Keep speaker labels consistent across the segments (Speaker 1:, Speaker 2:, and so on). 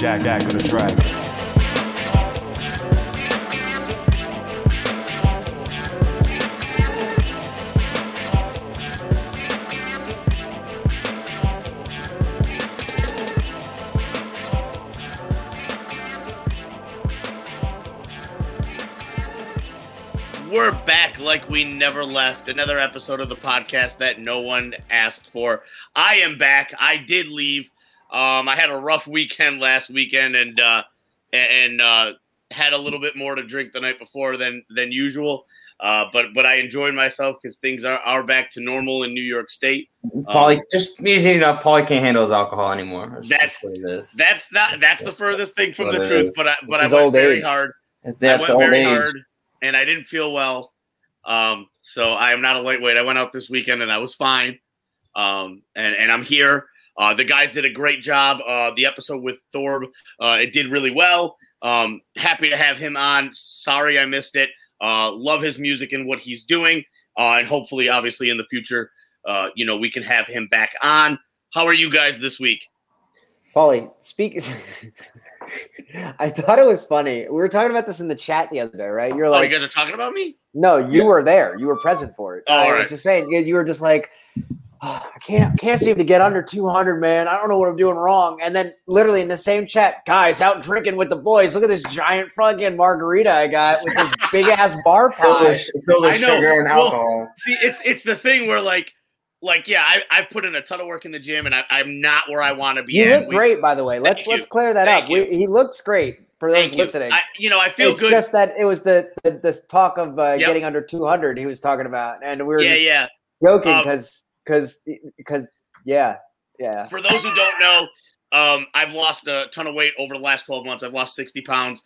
Speaker 1: Jack Jack on the track.
Speaker 2: We're back like we never left. Another episode of the podcast that no one asked for. I am back. I did leave. Um, I had a rough weekend last weekend and uh, and uh, had a little bit more to drink the night before than than usual. Uh, but but I enjoyed myself because things are, are back to normal in New York State.
Speaker 3: Paulie,
Speaker 2: Um,
Speaker 3: just easy enough. Paulie can't handle his alcohol anymore. It's
Speaker 2: That's-
Speaker 3: just what it is.
Speaker 2: That's not that's the furthest thing from the truth.
Speaker 3: is.
Speaker 2: But I but
Speaker 3: It's
Speaker 2: I went very
Speaker 3: age.
Speaker 2: hard.
Speaker 3: That's
Speaker 2: I went very
Speaker 3: age.
Speaker 2: hard, and I didn't feel well. Um, so I am not a lightweight. I went out this weekend and I was fine. Um, and and I'm here. Uh, the guys did a great job. Uh, the episode with Thorb, uh, it did really well. Um, happy to have him on. Sorry I missed it. Uh, love his music and what he's doing. Uh, and hopefully, obviously, in the future, uh, you know, we can have him back on. How are you guys this week?
Speaker 4: Paulie, speak. I thought it was funny. We were talking about this in the chat the other day, right? You're
Speaker 2: oh,
Speaker 4: like,
Speaker 2: you guys are talking about me?
Speaker 4: no, you were there. You were present for it.
Speaker 2: Oh,
Speaker 4: I was just saying, you were just like, "Oh, I can't, can't seem to get under 200, man. I don't know what I'm doing wrong. And then, literally in the same chat, guys out drinking with the boys. Look at this giant fucking margarita I got with this big ass bar
Speaker 3: Filled
Speaker 4: pie.
Speaker 3: with, filled with
Speaker 2: I know.
Speaker 3: sugar and
Speaker 2: Well,
Speaker 3: alcohol.
Speaker 2: See, it's it's the thing where like like yeah, I I've put in a ton of work in the gym and I, I'm not where I want to be.
Speaker 4: You
Speaker 2: at.
Speaker 4: look
Speaker 2: We-
Speaker 4: great, by the way. Let's let's clear that
Speaker 2: Thank
Speaker 4: up. We, he looks great for those
Speaker 2: Thank you.
Speaker 4: listening.
Speaker 2: I, you know, I feel
Speaker 4: it's
Speaker 2: good.
Speaker 4: just that it was the the, the talk of uh,
Speaker 2: Yep.
Speaker 4: getting under 200 he was talking about, and we were
Speaker 2: yeah,
Speaker 4: just
Speaker 2: yeah.
Speaker 4: joking
Speaker 2: Um,
Speaker 4: because because yeah yeah.
Speaker 2: For those who don't know, um, I've lost a ton of weight over the last 12 months. I've lost 60 pounds.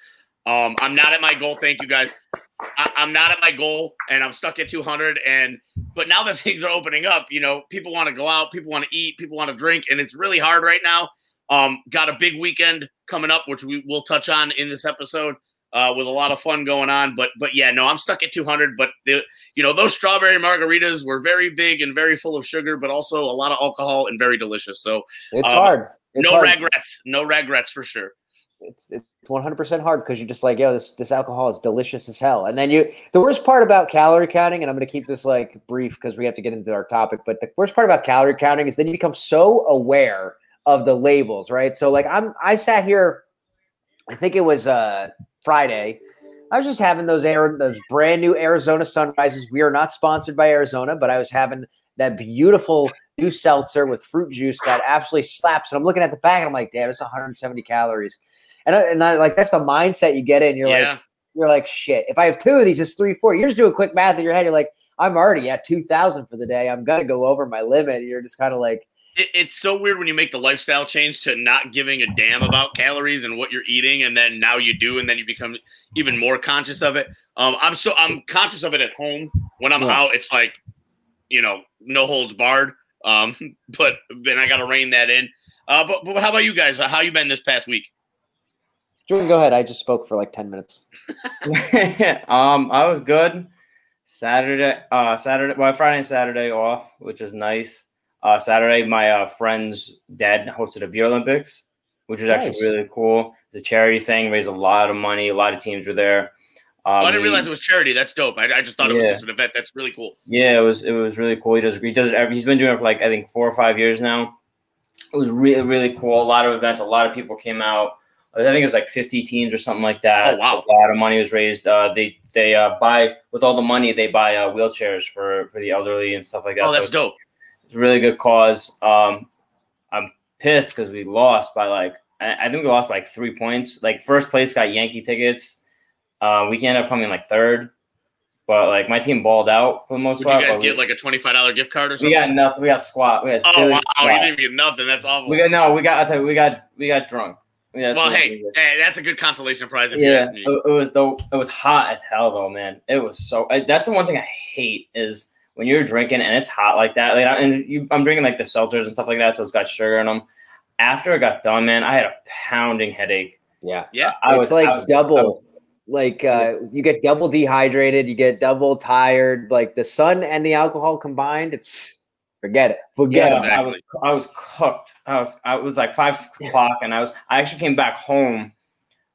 Speaker 2: Um, I'm not at my goal. Thank you guys. I, I'm not at my goal, and I'm stuck at 200. And but now that things are opening up, you know, people want to go out, people want to eat, people want to drink, and it's really hard right now. Um, got a big weekend coming up, which we will touch on in this episode. Uh, with a lot of fun going on, but but yeah, no, I'm stuck at 200. But the you know those strawberry margaritas were very big and very full of sugar, but also a lot of alcohol and very delicious. So
Speaker 4: It's
Speaker 2: um,
Speaker 4: hard. It's
Speaker 2: no
Speaker 4: hard.
Speaker 2: regrets. No regrets for sure.
Speaker 4: It's it's 100 percent hard because you're just like yo this this alcohol is delicious as hell, and then you the worst part about calorie counting, and I'm going to keep this like brief because we have to get into our topic, but the worst part about calorie counting is then you become so aware of the labels, right? So like I'm I sat here, I think it was uh Friday. I was just having those air those brand new Arizona sunrises. We are not sponsored by Arizona, but I was having that beautiful new seltzer with fruit juice that absolutely slaps. And I'm looking at the back and I'm like, damn, it's 170 calories. And I, and I like that's the mindset you get in. You're
Speaker 2: yeah.
Speaker 4: like, you're like, shit. If I have two of these, it's 340. You're just doing quick math in your head. You're like, I'm already at 2,000 for the day. I'm gonna go over my limit. You're just kind of like,
Speaker 2: it, it's so weird when you make the lifestyle change to not giving a damn about calories and what you're eating, and then now you do, and then you become even more conscious of it. Um, I'm so I'm conscious of it at home. When I'm
Speaker 4: Yeah.
Speaker 2: out, it's like, you know, no holds barred. Um, but then I got to rein that in. Uh, but but how about you guys? How you been this past week?
Speaker 4: Jordan, go ahead. I just spoke for like 10 minutes.
Speaker 3: um, I was good. Saturday, uh, Saturday, well, Friday and Saturday off, which is nice. Uh, Saturday, my uh, friend's dad hosted a beer Olympics, which was
Speaker 4: Nice.
Speaker 3: actually really cool. The charity thing raised a lot of money. A lot of teams were there. Um,
Speaker 2: oh, I didn't realize it was charity. That's dope. I, I just thought it was just an event. That's really cool.
Speaker 3: Yeah, it was it was really cool. He does he does it every he's been doing it for like I think four or five years now. It was really really cool. A lot of events, a lot of people came out. I think it was like fifty teams or something like that.
Speaker 2: Oh, wow.
Speaker 3: A lot of money was raised. Uh, they they uh, buy with all the money they buy uh, wheelchairs for for the elderly and stuff like that.
Speaker 2: Oh, that's
Speaker 3: it's-
Speaker 2: dope.
Speaker 3: It's a really good cause. Um, I'm pissed because we lost by like I think we lost by like three points. Like first place got Yankee tickets. Uh, we ended up coming like third, but like my team balled out for the most
Speaker 2: Would you guys get
Speaker 3: we-
Speaker 2: like a twenty five dollar gift card or something?
Speaker 3: we got nothing. We got squat. We got
Speaker 2: oh wow,
Speaker 3: squat.
Speaker 2: you didn't get nothing. That's awful.
Speaker 3: We got no. We got. I tell you, we got. We got drunk. Yeah,
Speaker 2: well, hey, hey, that's a good consolation prize if you
Speaker 3: yeah.
Speaker 2: ask me.
Speaker 3: It, it was though. It was hot as hell though, man. It was so. I, that's the one thing I hate is when you're drinking and it's hot like that. Like, and you, I'm drinking like the seltzers and stuff like that, so it's got sugar in them. After it got done, man, I had a pounding headache.
Speaker 4: Yeah.
Speaker 2: Yeah.
Speaker 3: I
Speaker 4: it's
Speaker 3: was
Speaker 4: like
Speaker 3: I was-
Speaker 4: double.
Speaker 3: I was-
Speaker 4: like uh, you get double dehydrated, you get double tired. Like the sun and the alcohol combined, it's Forget it. Forget
Speaker 3: Yeah,
Speaker 4: it.
Speaker 3: I was I was cooked. I was I was like five six o'clock, and I was I actually came back home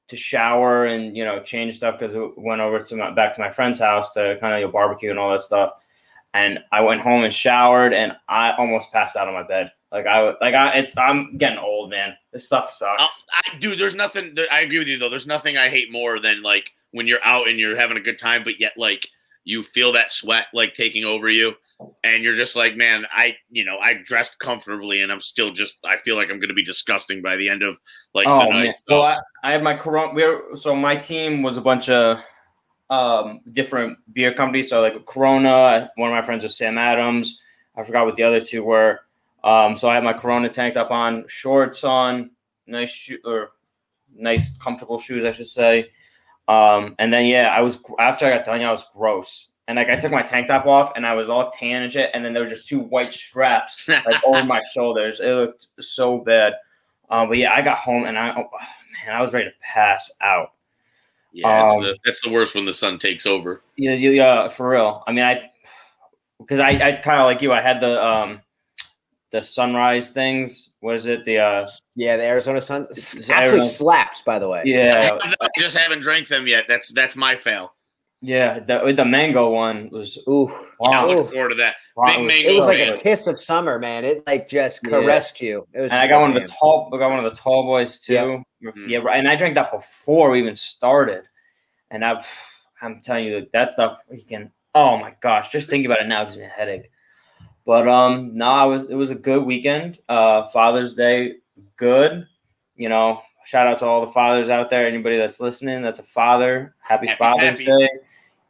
Speaker 3: to shower and you know change stuff because it went over to my back to my friend's house to kind of you know, barbecue and all that stuff. And I went home and showered, and I almost passed out on my bed. Like I like I it's I'm getting old, man. This stuff sucks.
Speaker 2: I, dude, there's nothing. There, I agree with you though. There's nothing I hate more than like when you're out and you're having a good time, but yet like you feel that sweat like taking over you, and you're just like, man, I you know I dressed comfortably and I'm still just I feel like I'm gonna be disgusting by the end of like the
Speaker 3: oh
Speaker 2: night.
Speaker 3: man.
Speaker 2: So,
Speaker 3: Well, I, I had my corona. We were, so my team was a bunch of um different beer companies. So like Corona. One of my friends was Sam Adams. I forgot what the other two were. Um, so I had my Corona tanked up on, shorts on, nice shoe or nice comfortable shoes, I should say. Um, and then yeah, I was after I got done, I was gross. And like I took my tank top off and I was all tan and shit. And then there were just two white straps like over my shoulders. It looked so bad. Um, but yeah, I got home and I oh, man, I was ready to pass out.
Speaker 2: Yeah, it's
Speaker 3: um,
Speaker 2: the, that's the worst when the sun takes over.
Speaker 3: Yeah, yeah, yeah, for real. I mean, I because I, I kind of like you. I had the um the sunrise things. What is it? The uh
Speaker 4: Yeah, the Arizona Sun
Speaker 3: It's
Speaker 4: absolutely
Speaker 3: Arizona-
Speaker 4: slaps. By the way.
Speaker 3: yeah
Speaker 2: I just haven't drank them yet. That's that's my fail.
Speaker 3: Yeah the the mango one was
Speaker 4: Ooh,
Speaker 2: Yeah, I'm
Speaker 3: wow.
Speaker 2: looking
Speaker 4: Ooh.
Speaker 2: forward to that.
Speaker 3: wow,
Speaker 2: big
Speaker 3: it was
Speaker 2: mango
Speaker 4: it was like
Speaker 2: fan.
Speaker 4: a kiss of summer, man. It like just
Speaker 3: Yeah.
Speaker 4: caressed you. It was.
Speaker 3: And I got one of the tall. I got one of the tall boys too.
Speaker 4: Yep.
Speaker 2: Mhm.
Speaker 3: Yeah, right. And I drank that before we even started. And I, I'm telling you, that stuff you can. Oh my gosh, just thinking about it now gives me a headache. But um, no, I was. It was a good weekend. Uh, Father's Day, good. You know, shout out to all the fathers out there. Anybody that's listening, that's a father. Happy,
Speaker 2: Happy
Speaker 3: Father's
Speaker 2: Pappies.
Speaker 3: Day.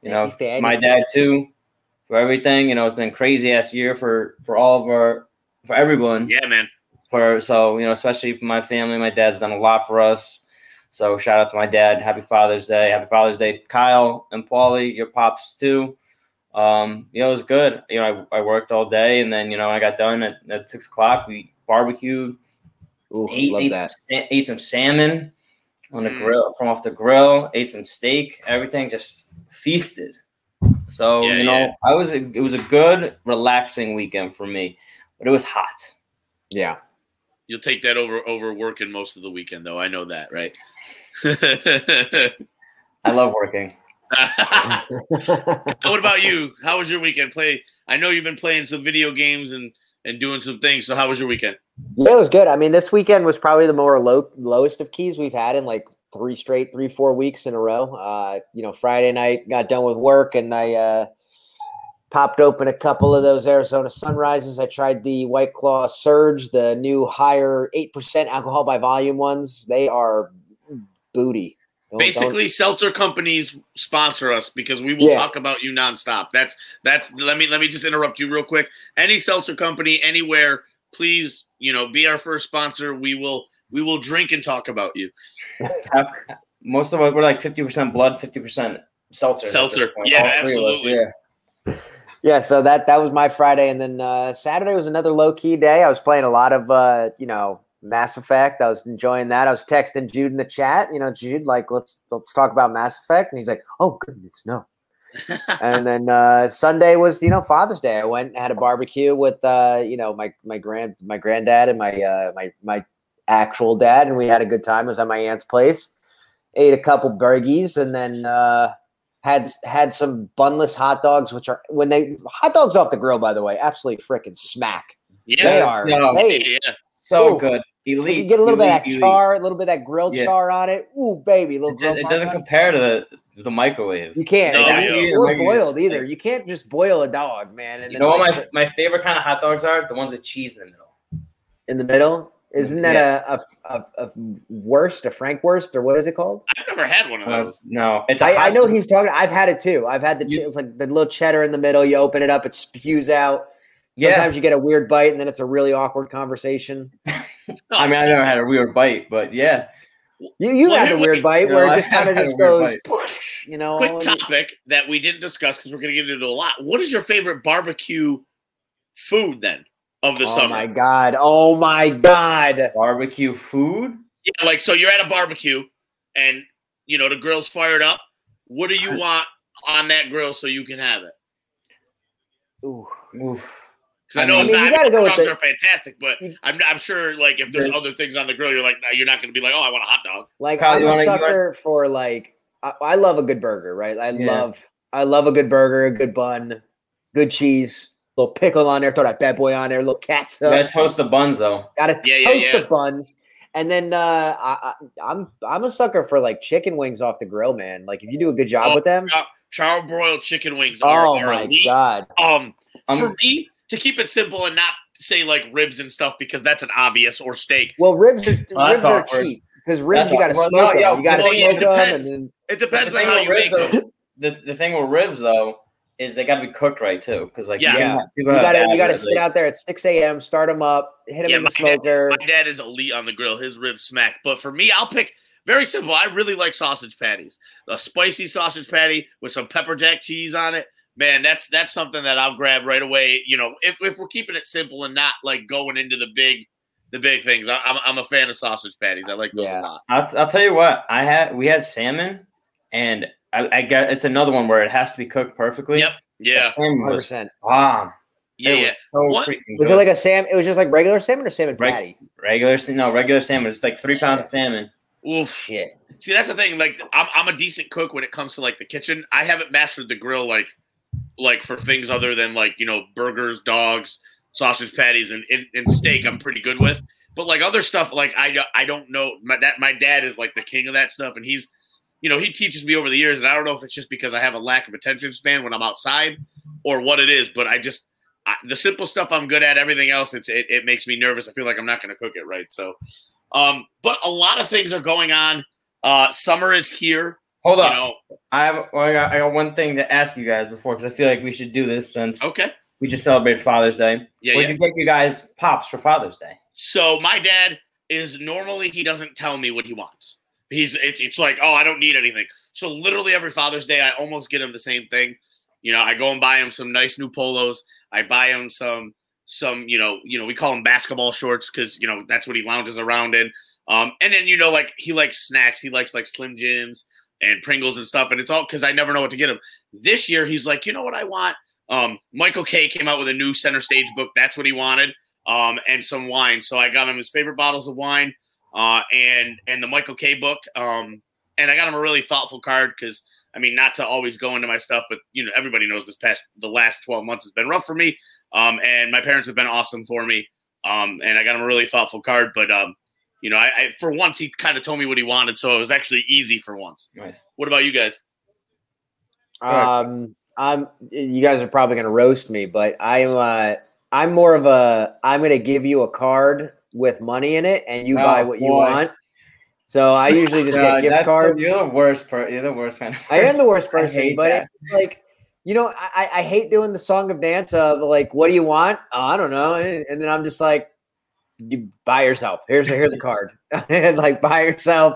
Speaker 3: You know,
Speaker 4: Happy
Speaker 3: my dad too. For everything, you know, it's been crazy ass year for for all of our for everyone.
Speaker 2: Yeah, man.
Speaker 3: for so you know especially for my family my dad's done a lot for us. So shout out to my dad. Happy father's day. Happy father's day kyle and paulie your pops too. Um you know it was good. You know i, I worked all day and then you know i got done at, at six o'clock. We barbecued.
Speaker 4: Ooh,
Speaker 3: ate,
Speaker 4: love
Speaker 3: ate,
Speaker 4: that.
Speaker 3: some, ate some salmon on the
Speaker 2: Mm.
Speaker 3: grill from off the grill. Ate some steak everything just feasted so
Speaker 2: Yeah,
Speaker 3: you know
Speaker 2: yeah.
Speaker 3: i was a, it was a good relaxing weekend for me but it was hot
Speaker 4: Yeah.
Speaker 2: You'll take that over over working most of the weekend, though. I know that, right?
Speaker 3: i love working
Speaker 2: what about you? How was your weekend? Play. I know you've been playing some video games and and doing some things. So how was your weekend?
Speaker 4: Yeah, it was good. I mean, this weekend was probably the more low lowest of keys we've had in like three straight, three, four weeks in a row. Uh, you know, Friday night got done with work and I uh popped open a couple of those Arizona sunrises. I tried the White Claw Surge, the new higher eight percent alcohol by volume ones. They are booty. Don't- don't-
Speaker 2: Basically, seltzer companies sponsor us because we will
Speaker 4: Yeah.
Speaker 2: talk about you nonstop. That's that's. Let me let me just interrupt you real quick. Any seltzer company anywhere, please, you know, be our first sponsor. We will we will drink and talk about you.
Speaker 3: Most of us we're like fifty percent blood, fifty percent seltzer.
Speaker 2: Seltzer.
Speaker 3: point.
Speaker 2: Yeah,
Speaker 3: All three of us,
Speaker 2: absolutely.
Speaker 3: yeah.
Speaker 4: yeah, so that that was my Friday, and then uh, Saturday was another low key day. I was playing a lot of uh, you know Mass Effect. I was enjoying that. I was texting Jude in the chat. You know, Jude, like let's let's talk about Mass Effect, and he's like, oh goodness, no. and then uh, Sunday was you know Father's Day. I went and had a barbecue with uh, you know my my grand my granddad and my uh, my my actual dad, and we had a good time. It was at my aunt's place. Ate a couple burgies, and then. Uh, had had some bunless hot dogs, which are when they hot dogs off the grill, by the way, absolutely freaking smack.
Speaker 2: yeah,
Speaker 4: They are.
Speaker 3: No.
Speaker 4: They,
Speaker 2: yeah.
Speaker 3: So
Speaker 4: Ooh.
Speaker 3: good. Elite.
Speaker 4: you get a little bit of
Speaker 3: elite,
Speaker 4: that
Speaker 3: elite.
Speaker 4: char, a little bit of that grilled
Speaker 3: Yeah.
Speaker 4: char on it. Ooh, baby, little
Speaker 3: It, just, it doesn't compare to the the microwave.
Speaker 4: You can't,
Speaker 2: No,
Speaker 4: I
Speaker 2: yeah.
Speaker 4: mean, or boiled either.
Speaker 3: like-
Speaker 4: You can't just boil a dog, man. And
Speaker 3: You know what
Speaker 4: like,
Speaker 3: my my favorite kind of hot dogs are? The ones with cheese in the middle.
Speaker 4: in the middle? Isn't that a, a, a, a worst, a Frank worst, or what is it called?
Speaker 2: I've never had one of
Speaker 3: Uh,
Speaker 2: those.
Speaker 3: no, it's a
Speaker 4: I, I
Speaker 3: hot
Speaker 4: know he's talking. I've had it too. I've had the
Speaker 3: You-
Speaker 4: it's like the little cheddar in the middle. You open it up, it spews out.
Speaker 3: Yeah,
Speaker 4: Sometimes you get a weird bite, and then it's a really awkward conversation.
Speaker 3: I mean I never had a weird bite, but yeah.
Speaker 4: You you
Speaker 2: Well,
Speaker 4: had a weird
Speaker 2: wait.
Speaker 4: bite
Speaker 3: No,
Speaker 4: where it just kind of just
Speaker 3: weird
Speaker 4: goes,
Speaker 3: bite.
Speaker 4: you know.
Speaker 2: Quick
Speaker 4: and you-
Speaker 2: topic that we didn't discuss because we're going to get into a lot. What is your favorite barbecue food then of the
Speaker 4: oh
Speaker 2: summer?
Speaker 4: Oh my god! Oh my god!
Speaker 3: Barbecue food?
Speaker 2: Yeah, like so you're at a barbecue and you know the grill's fired up. What do you want on that grill so you can have it?
Speaker 4: Ooh.
Speaker 3: Oof.
Speaker 2: Because I know
Speaker 3: I
Speaker 2: it's
Speaker 3: mean,
Speaker 4: you
Speaker 2: not,
Speaker 4: gotta go
Speaker 2: dogs are fantastic, but I'm, I'm sure like if there's
Speaker 3: There's-
Speaker 2: other things on the grill, you're like, no, you're not going to be like, oh, I want a hot dog.
Speaker 4: Like
Speaker 3: Kyle,
Speaker 4: I'm
Speaker 3: you
Speaker 4: a
Speaker 3: wanna- you
Speaker 4: sucker for like I, I love a good burger, right? I
Speaker 3: Yeah.
Speaker 4: love I love a good burger, a good bun, good cheese, little pickle on there, throw that bad boy on there, little
Speaker 3: You
Speaker 4: catsup.
Speaker 3: gotta toast the buns though.
Speaker 4: Gotta
Speaker 2: Yeah, yeah,
Speaker 4: toast
Speaker 2: yeah.
Speaker 4: the buns. And then uh, I, I, I'm I'm a sucker for like chicken wings off the grill, man. Like if you do a good job
Speaker 2: Oh,
Speaker 4: with them,
Speaker 2: yeah. Char broiled chicken wings are,
Speaker 4: oh
Speaker 2: are
Speaker 4: my
Speaker 2: elite.
Speaker 4: god,
Speaker 2: Um,
Speaker 3: Um,
Speaker 2: for me to keep it simple and not say like ribs and stuff because that's an obvious or steak.
Speaker 4: well ribs are
Speaker 3: Oh, that's
Speaker 4: ribs are
Speaker 3: awkward.
Speaker 4: cheap because ribs
Speaker 3: That's
Speaker 4: you got to
Speaker 3: awkward.
Speaker 4: smoke
Speaker 3: No,
Speaker 4: them.
Speaker 3: yeah,
Speaker 4: you got to
Speaker 2: well, yeah, it
Speaker 4: smoke them, and
Speaker 2: depends.
Speaker 4: then
Speaker 2: It
Speaker 3: the
Speaker 2: depends on how you
Speaker 3: ribs,
Speaker 2: make them.
Speaker 3: though, the, the thing with ribs though is they gotta be cooked right too. Because like
Speaker 2: Yeah.
Speaker 3: you,
Speaker 4: Yeah.
Speaker 3: people
Speaker 4: you got to you got to sit
Speaker 3: like-
Speaker 4: out there at 6 a.m., start them up, hit them
Speaker 2: Yeah,
Speaker 4: in the
Speaker 2: my dad-
Speaker 4: smoker.
Speaker 2: My dad is elite on the grill. His ribs smack. But for me, I'll pick very simple. I really like sausage patties. A spicy sausage patty with some pepper jack cheese on it. Man, that's that's something that I'll grab right away. You know, if, if we're keeping it simple and not like going into the big the big things. I, I'm I'm a fan of sausage patties. I like those
Speaker 4: Yeah.
Speaker 2: a lot.
Speaker 3: I'll, I'll tell you what I had. We had salmon, and I, I get it's another one where it has to be cooked perfectly.
Speaker 2: Yep. Yeah.
Speaker 3: salmon
Speaker 4: 100%.
Speaker 3: bomb.
Speaker 2: Yeah.
Speaker 3: it
Speaker 2: yeah.
Speaker 3: was so
Speaker 2: What?
Speaker 3: freaking
Speaker 4: Was it like a sam? It was just like regular salmon or salmon
Speaker 3: Reg-
Speaker 4: patty?
Speaker 3: regular? No, regular salmon. It's like three pounds of salmon.
Speaker 2: Oof.
Speaker 4: Shit.
Speaker 2: See, that's the thing. Like, I'm I'm a decent cook when it comes to like the kitchen. I haven't mastered the grill like like for things other than like you know burgers, dogs, sausage patties, and, and, and steak. I'm pretty good with. But like other stuff, like I I don't know. My that my dad is like the king of that stuff, and he's you know he teaches me over the years, and I don't know if it's just because I have a lack of attention span when I'm outside or what it is, but I just. I, the simple stuff I'm good at. Everything else, it's, it, it makes me nervous. I feel like I'm not going to cook it right. So, um, but a lot of things are going on. Uh, summer is here.
Speaker 3: Hold
Speaker 2: You
Speaker 3: up.
Speaker 2: know,
Speaker 3: I have. I, got, I got one thing to ask you guys before because I feel like we should do this since
Speaker 2: okay.
Speaker 3: we just celebrated Father's Day.
Speaker 2: Yeah,
Speaker 3: What'd
Speaker 2: yeah.
Speaker 3: you get you guys pops for Father's Day?
Speaker 2: So my dad is normally he doesn't tell me what he wants. He's it's it's like oh I don't need anything. So literally every Father's Day I almost get him the same thing. You know I go and buy him some nice new polos. I buy him some some you know you know we call them basketball shorts because you know that's what he lounges around in. Um and then you know like he likes snacks. He likes like Slim Jims and Pringles and stuff. And it's all because I never know what to get him. This year he's like you know what I want. Um Michael Kay came out with a new center stage book. That's what he wanted um, and some wine. So I got him his favorite bottles of wine, uh, and and the Michael Kay book. Um, and I got him a really thoughtful card because I mean, not to always go into my stuff, but you know, everybody knows this past the last twelve months has been rough for me. Um, and my parents have been awesome for me. Um, and I got him a really thoughtful card, but um, you know, I, I for once he kind of told me what he wanted, so it was actually easy for once.
Speaker 3: Nice.
Speaker 2: What about you guys?
Speaker 4: Um, I'm. You guys are probably gonna roast me, but I'm. Uh, I'm more of a. I'm gonna give you a card with money in it, and you
Speaker 3: Oh,
Speaker 4: buy what you want. So I usually just
Speaker 3: God,
Speaker 4: get gift
Speaker 3: that's the-
Speaker 4: cards.
Speaker 3: you're the worst. Per, you're the worst kind of.
Speaker 4: I am the worst person, but like you know, I, I- I hate doing the song of dance of like, what do you want? Oh, I don't know, and then I'm just like, you buy yourself. Here's a, here's a card, and like buy yourself.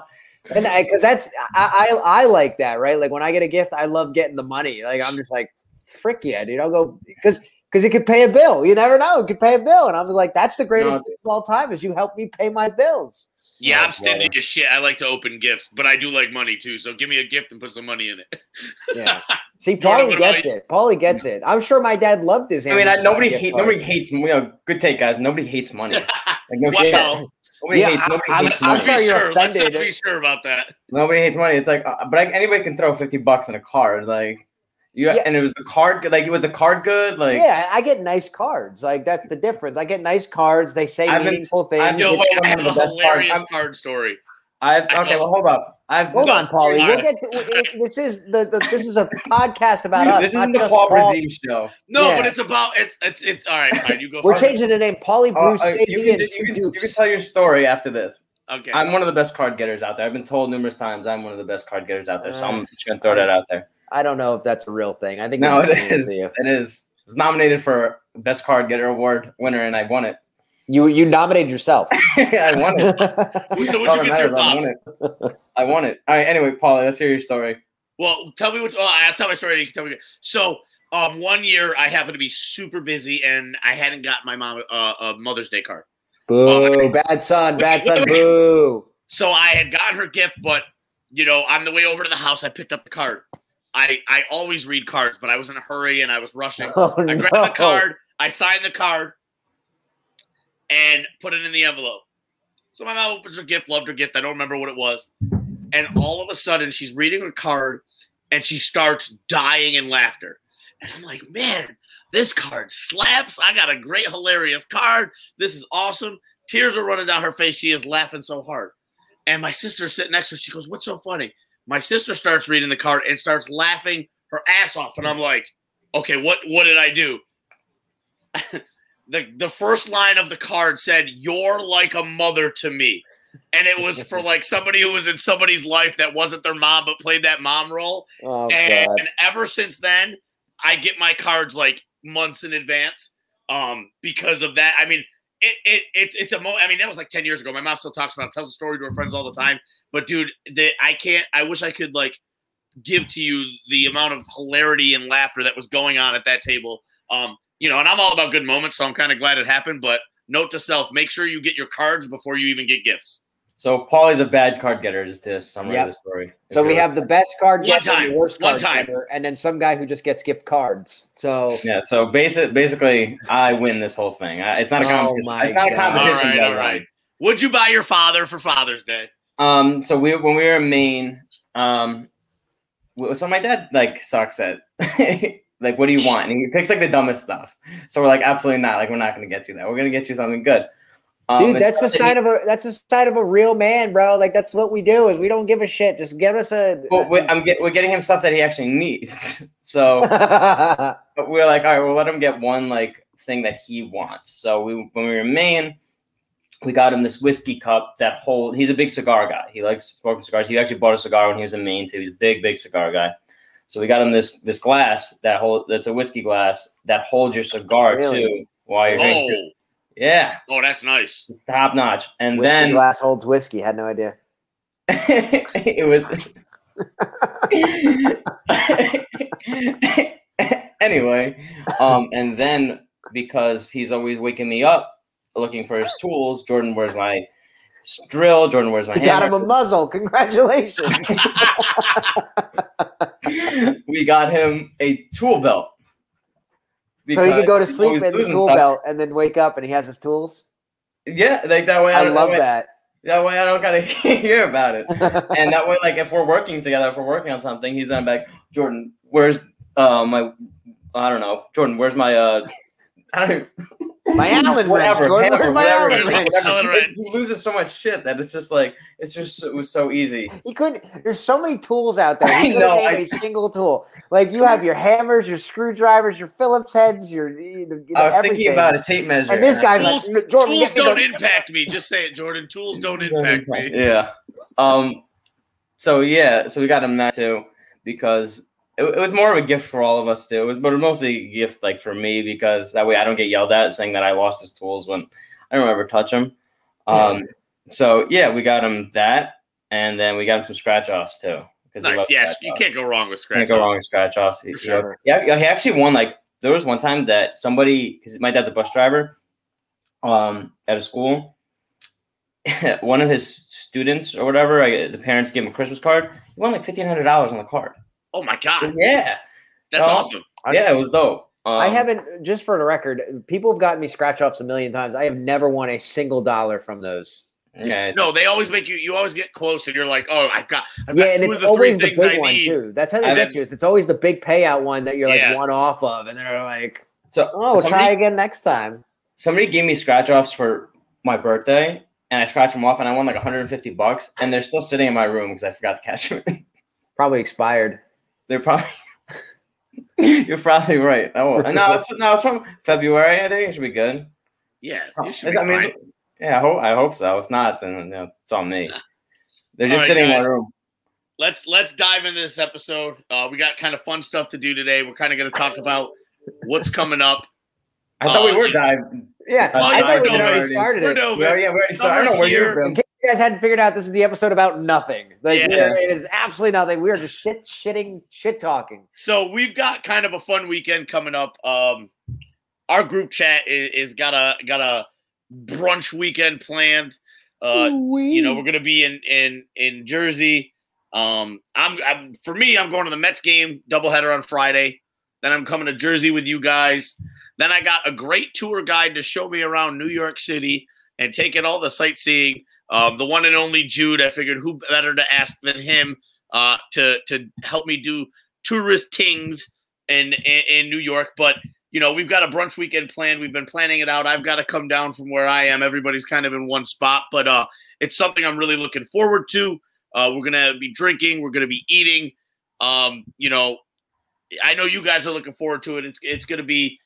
Speaker 4: And because that's I, I I like that right. Like when I get a gift, I love getting the money. Like I'm just like, frick yeah, dude. I'll go because because it could pay a bill. You never know, it could pay a bill, and I'm like, that's the greatest
Speaker 3: it's-
Speaker 4: gift of all time. Is you help me pay my bills.
Speaker 2: Yeah, I'm stingy
Speaker 3: brother.
Speaker 2: as shit. I like to open gifts, but I do like money too. So give me a gift and put some money in it.
Speaker 4: Yeah. See,
Speaker 2: Jordan,
Speaker 4: Paulie
Speaker 2: what about
Speaker 4: gets it. Paulie gets it. I'm sure my dad loved his.
Speaker 3: I mean, I, nobody
Speaker 4: gift
Speaker 3: hate, nobody hates. You know, good take, guys. Nobody hates money. Like no shit. Nobody
Speaker 4: Yeah,
Speaker 3: hates.
Speaker 4: I-
Speaker 3: Nobody
Speaker 4: I'm-
Speaker 3: hates
Speaker 4: I'm
Speaker 3: money.
Speaker 2: let's be
Speaker 4: sorry you're
Speaker 2: sure. Let's not be sure about that.
Speaker 3: Nobody hates money. It's like, uh, but like, anybody can throw fifty bucks in a card. Like, you
Speaker 4: Yeah.
Speaker 3: and it was the card. Like, it was the card good. Like,
Speaker 4: yeah, I get nice cards. Like that's the difference. I get nice cards. They say
Speaker 3: I've been-
Speaker 4: meaningful things.
Speaker 3: I've
Speaker 2: Yo,
Speaker 3: It's
Speaker 2: wait,
Speaker 3: one
Speaker 2: I
Speaker 3: of
Speaker 2: have
Speaker 3: the
Speaker 2: a
Speaker 3: best cards.
Speaker 2: hilarious
Speaker 3: I'm-
Speaker 2: card story.
Speaker 3: I've
Speaker 2: I
Speaker 3: okay.
Speaker 2: know.
Speaker 3: Well, hold up. I've
Speaker 4: Hold
Speaker 2: No,
Speaker 4: on, Paulie. We'll
Speaker 2: right.
Speaker 4: get it- this is the, the this is a podcast about us.
Speaker 3: This isn't the Paul
Speaker 4: Paul-
Speaker 3: Brazil show.
Speaker 2: No,
Speaker 4: Yeah.
Speaker 2: but it's about it's it's it's all right. Fine, you go.
Speaker 4: We're changing the name, Paulie Bruce
Speaker 3: uh,
Speaker 4: Stacey
Speaker 3: you, can,
Speaker 4: and
Speaker 3: you, can, you can tell your story after this.
Speaker 2: Okay.
Speaker 3: I'm one of the best card getters out there. I've been told numerous times I'm one of the best card getters out there. So I'm just gonna throw that out there.
Speaker 4: I don't know if that's a real thing. I think
Speaker 3: No, it
Speaker 4: it's a
Speaker 3: is.
Speaker 4: you.
Speaker 3: It is. I was nominated for best card getter award winner, and I won it.
Speaker 4: You you nominated yourself.
Speaker 3: I won it.
Speaker 2: so
Speaker 3: All
Speaker 2: would you
Speaker 3: that
Speaker 2: get your
Speaker 3: matters, I won it. I won it. All right. Anyway, Paula, let's hear your story.
Speaker 2: Well, tell me what. Oh, I'll tell my story. You can tell me. So, um, one year I happened to be super busy and I hadn't got my mom uh, a Mother's Day card.
Speaker 4: Boo! Bad son. Bad son.
Speaker 2: Wait, wait.
Speaker 4: Boo!
Speaker 2: So I had gotten her gift, but you know, on the way over to the house, I picked up the card. I I always read cards, but I was in a hurry and I was rushing.
Speaker 4: Oh
Speaker 2: I
Speaker 4: no!
Speaker 2: grabbed the card. I signed the card and put it in the envelope. So my mom opens her gift, loved her gift. I don't remember what it was. And all of a sudden, she's reading her card and she starts dying in laughter. And I'm like, man, this card slaps. I got a great, hilarious card. This is awesome. Tears are running down her face. She is laughing so hard. And my sister's sitting next to her. She goes, What's so funny? My sister starts reading the card and starts laughing her ass off. And I'm like, Okay, what what did I do? the the first line of the card said, You're like a mother to me. And it was for like somebody who was in somebody's life that wasn't their mom but played that mom role.
Speaker 4: Oh,
Speaker 2: and, and ever since then, I get my cards like months in advance. Um, because of that. I mean, it, it it's it's a mo I mean, that was like 10 years ago. My mom still talks about it, tells the story to her friends all the time. But dude, the, I can't I wish I could like give to you the amount of hilarity and laughter that was going on at that table. Um, you know, and I'm all about good moments, so I'm kind of glad it happened. But note to self: make sure you get your cards before you even get gifts.
Speaker 3: So Paulie's a bad card getter. Is this summary
Speaker 4: Yep.
Speaker 3: of the story?
Speaker 4: So we have the best card
Speaker 2: One
Speaker 4: getter,
Speaker 2: time.
Speaker 4: the worst
Speaker 2: One
Speaker 4: card
Speaker 2: time.
Speaker 4: getter, and then some guy who just gets gift cards. So
Speaker 3: Yeah. So basic, basically, I win this whole thing. It's not a
Speaker 4: Oh
Speaker 3: competition.
Speaker 4: my
Speaker 3: it's not a competition.
Speaker 2: All right,
Speaker 3: but I
Speaker 2: all
Speaker 3: won.
Speaker 2: right. Would you buy your father for Father's Day?
Speaker 3: Um. So we when we were in Maine, um, so my dad like sucks at like what do you want? And he picks like the dumbest stuff. So we're like, absolutely not. Like we're not gonna get you that. We're gonna get you something good. Um,
Speaker 4: Dude, that's the sign of a that's the sign of a real man, bro. Like that's what we do is we don't give a shit. Just give us a.
Speaker 3: he- But we, I'm get, we're getting him stuff that he actually needs. so but we are like, all right, we'll let him get one like thing that he wants. So we when we were in Maine, we got him this whiskey cup that hold. He's a big cigar guy. He likes smoking cigars. He actually bought a cigar when he was in Maine too. He's a big, big cigar guy. So we got him this this glass that hold that's a whiskey glass that holds your cigar
Speaker 4: Really?
Speaker 3: too while you're drinking. Yeah,
Speaker 2: oh, that's nice.
Speaker 3: it's top notch. And
Speaker 4: whiskey
Speaker 3: then
Speaker 4: glass holds whiskey. Had no idea.
Speaker 3: it was anyway um and then because he's always waking me up looking for his tools jordan wears my drill jordan wears my
Speaker 4: You got him a muzzle. Congratulations.
Speaker 3: we got him a tool belt
Speaker 4: so he could go to sleep in the tool
Speaker 3: stuff.
Speaker 4: belt and then wake up and he has his tools.
Speaker 3: yeah like that way i,
Speaker 4: I
Speaker 3: don't
Speaker 4: love
Speaker 3: that way,
Speaker 4: that.
Speaker 3: that way i don't gotta hear about it and that way, like if we're working together, if we're working on something, he's gonna be like, Jordan, where's uh my I don't know, Jordan, where's my uh I don't
Speaker 4: My Allen wrench,
Speaker 3: whatever,
Speaker 4: Jordan,
Speaker 3: hammer,
Speaker 4: where's my
Speaker 3: whatever,
Speaker 4: Allen wrench?
Speaker 3: whatever.
Speaker 2: Allen
Speaker 3: It's-
Speaker 2: wrench.
Speaker 3: He loses so much shit that it's just like it's just it was so easy.
Speaker 4: He couldn't. There's so many tools out there.
Speaker 3: I
Speaker 4: He couldn't
Speaker 3: know,
Speaker 4: name
Speaker 3: I-
Speaker 4: a single tool. Like you have your hammers, your screwdrivers, your Phillips heads, your. You know,
Speaker 3: I was
Speaker 4: everything.
Speaker 3: thinking about a tape measure.
Speaker 4: And this guy's
Speaker 2: Tools,
Speaker 4: like, Jordan,
Speaker 2: tools don't
Speaker 4: the-
Speaker 2: impact me. Just say it, Jordan. Tools don't impact me.
Speaker 3: Yeah. Um. So yeah, so we got him that too because it, it was more of a gift for all of us too, but mostly a gift like for me because that way I don't get yelled at saying that I lost his tools when I don't ever touch them. Um. So yeah, we got him that, and then we got him some scratch offs too.
Speaker 2: Nice. Yes, you can't go wrong with scratch.
Speaker 3: Can't go wrong with scratch offs. He,
Speaker 4: sure.
Speaker 3: yeah, yeah, he actually won. Like there was one time that somebody, because my dad's a bus driver, um, at a school. one of his students or whatever, I, the parents gave him a Christmas card. He won like fifteen hundred dollars on the card.
Speaker 2: Oh my god,
Speaker 3: Yeah,
Speaker 2: that's
Speaker 3: Oh.
Speaker 2: awesome.
Speaker 3: yeah, it was dope. Um,
Speaker 4: I haven't. Just for the record, people have gotten me scratch offs a million times. I have never won a single dollar from those.
Speaker 3: Yeah,
Speaker 2: No, they always make you. You always get close, and you're like, "Oh, I've got." I've
Speaker 4: Yeah,
Speaker 2: got
Speaker 4: and it's
Speaker 2: the
Speaker 4: always the big
Speaker 2: I
Speaker 4: one
Speaker 2: need.
Speaker 4: too. That's how they get you. Is it's always the big payout one that you're like
Speaker 2: Yeah.
Speaker 4: one off of, and they're like,
Speaker 3: so
Speaker 4: "Oh,
Speaker 3: somebody,
Speaker 4: try again next time."
Speaker 3: somebody gave me scratch offs for my birthday, and I scratched them off, and I won like 150 bucks, and they're still sitting in my room because I forgot to cash them.
Speaker 4: Probably expired.
Speaker 3: They're probably. You're probably right. Oh, no, it's no, it's from February. I think it should be good.
Speaker 2: Yeah, you should
Speaker 3: I
Speaker 2: be
Speaker 3: mean,
Speaker 2: fine.
Speaker 3: it's- yeah, I hope I hope so. If not, then you know, it's on me. They're just
Speaker 2: right,
Speaker 3: sitting in my room.
Speaker 2: let's let's dive into this episode. Uh, we got kind of fun stuff to do today. We're kind of going to talk about what's coming up.
Speaker 3: I thought we
Speaker 2: Uh,
Speaker 3: were diving.
Speaker 4: Yeah,
Speaker 3: Oh,
Speaker 4: I
Speaker 3: yeah,
Speaker 4: thought we
Speaker 3: I
Speaker 4: had already
Speaker 3: already.
Speaker 4: started
Speaker 2: We're
Speaker 4: it.
Speaker 2: doing
Speaker 3: Yeah, yeah, we already started. I don't know where
Speaker 2: here.
Speaker 3: You've been.
Speaker 4: In case you guys hadn't figured out, this is the episode about nothing. Like,
Speaker 2: Yeah.
Speaker 4: it is absolutely nothing. We are just shit, shitting, shit talking.
Speaker 2: So we've got kind of a fun weekend coming up. Um, our group chat is, is got a got a brunch weekend planned. Uh, you know, we're gonna be in in in Jersey. Um, I'm, I'm for me, I'm going to the Mets game doubleheader on Friday. Then I'm coming to Jersey with you guys. Then I got a great tour guide to show me around New York City and taking all the sightseeing. Um, the one and only Jude. I figured who better to ask than him uh, to to help me do tourist things in, in in New York. But you know, we've got a brunch weekend planned. We've been planning it out. I've got to come down from where I am. Everybody's kind of in one spot, but uh, it's something I'm really looking forward to. Uh, we're gonna be drinking. We're gonna be eating. Um, you know, I know you guys are looking forward to it. It's it's gonna be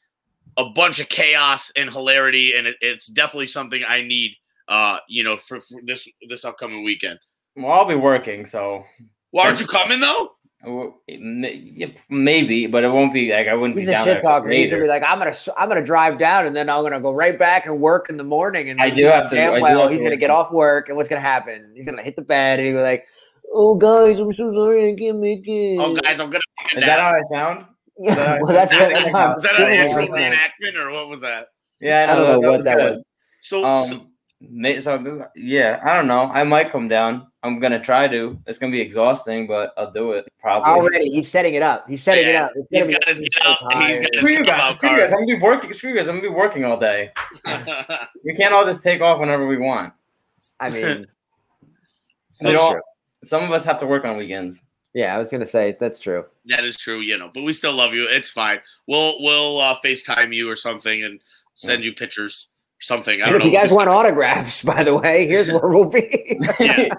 Speaker 2: a bunch of chaos and hilarity, and it, it's definitely something I need. Uh, you know, for, for this this upcoming weekend.
Speaker 3: Well, I'll be working, so.
Speaker 2: Well, aren't you coming though?
Speaker 3: Well, it may- yeah, Maybe, but it won't be like I wouldn't
Speaker 4: He's
Speaker 3: be
Speaker 4: a
Speaker 3: down
Speaker 4: shit
Speaker 3: there
Speaker 4: talker. He's gonna be like, I'm gonna, I'm gonna drive down, and then I'm gonna go right back and work in the morning. And
Speaker 3: I do have to-
Speaker 4: Damn
Speaker 3: I do
Speaker 4: well,
Speaker 3: have
Speaker 4: he's
Speaker 3: to
Speaker 4: gonna get off work, and what's gonna happen? He's gonna hit the bed, and he'll be like, "Oh, guys, I'm so sorry, I can't make it."
Speaker 2: Oh, guys, I'm gonna. take a
Speaker 3: Is that how I sound?
Speaker 4: Yeah, well, that's,
Speaker 3: Is
Speaker 4: that's,
Speaker 3: that-
Speaker 4: how
Speaker 2: Was that
Speaker 4: Jimmy
Speaker 2: an actual
Speaker 4: was saying.
Speaker 2: reenactment or what was that?
Speaker 3: Yeah,
Speaker 4: I don't know what
Speaker 3: was
Speaker 4: that
Speaker 3: good.
Speaker 4: was.
Speaker 2: So, so
Speaker 3: Um, may, so yeah, I don't know. I might come down. I'm gonna try to. It's gonna be exhausting, but I'll do it probably.
Speaker 4: Already, he's setting it up. He's setting it up. It's
Speaker 2: he's
Speaker 4: gonna
Speaker 2: got
Speaker 4: be.
Speaker 2: his
Speaker 4: he's
Speaker 2: get
Speaker 4: so
Speaker 2: he's got
Speaker 3: Screw you guys. Screw you guys. I'm gonna be working. Screw you guys. I'm gonna be working all day. We can't all just take off whenever we want.
Speaker 4: I mean,
Speaker 3: We
Speaker 4: that's
Speaker 3: don't.
Speaker 4: true.
Speaker 3: Some of us have to work on weekends.
Speaker 4: yeah, I was gonna say that's true.
Speaker 2: that is true, you know, but we still love you. It's fine. We'll we'll uh, FaceTime you or something and send you pictures, something. I don't
Speaker 4: if you guys want autographs, by the way, here's where we'll be.
Speaker 2: Yeah.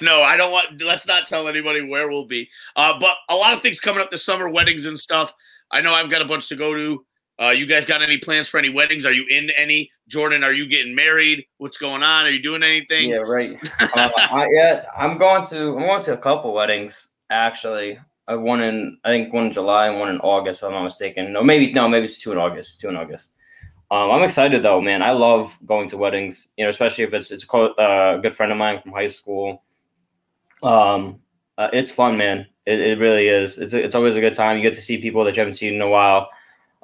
Speaker 2: no, I don't want. Let's not tell anybody where we'll be. Uh, but a lot of things coming up this summer, weddings and stuff. I know I've got a bunch to go to. Uh, you guys got any plans for any weddings? Are you in any? Jordan, are you getting married? What's going on? Are you doing anything?
Speaker 3: Yeah, right. uh, I, yeah, I'm going to. I'm going to a couple weddings actually. I one in I think one in July and one in August. If I'm not mistaken. No, maybe no, maybe it's two in August. Two in August. Um, I'm excited though, man. I love going to weddings. You know, especially if it's it's a co- uh, a good friend of mine from high school. Um, uh, it's fun, man. It, it really is. It's it's always a good time. You get to see people that you haven't seen in a while.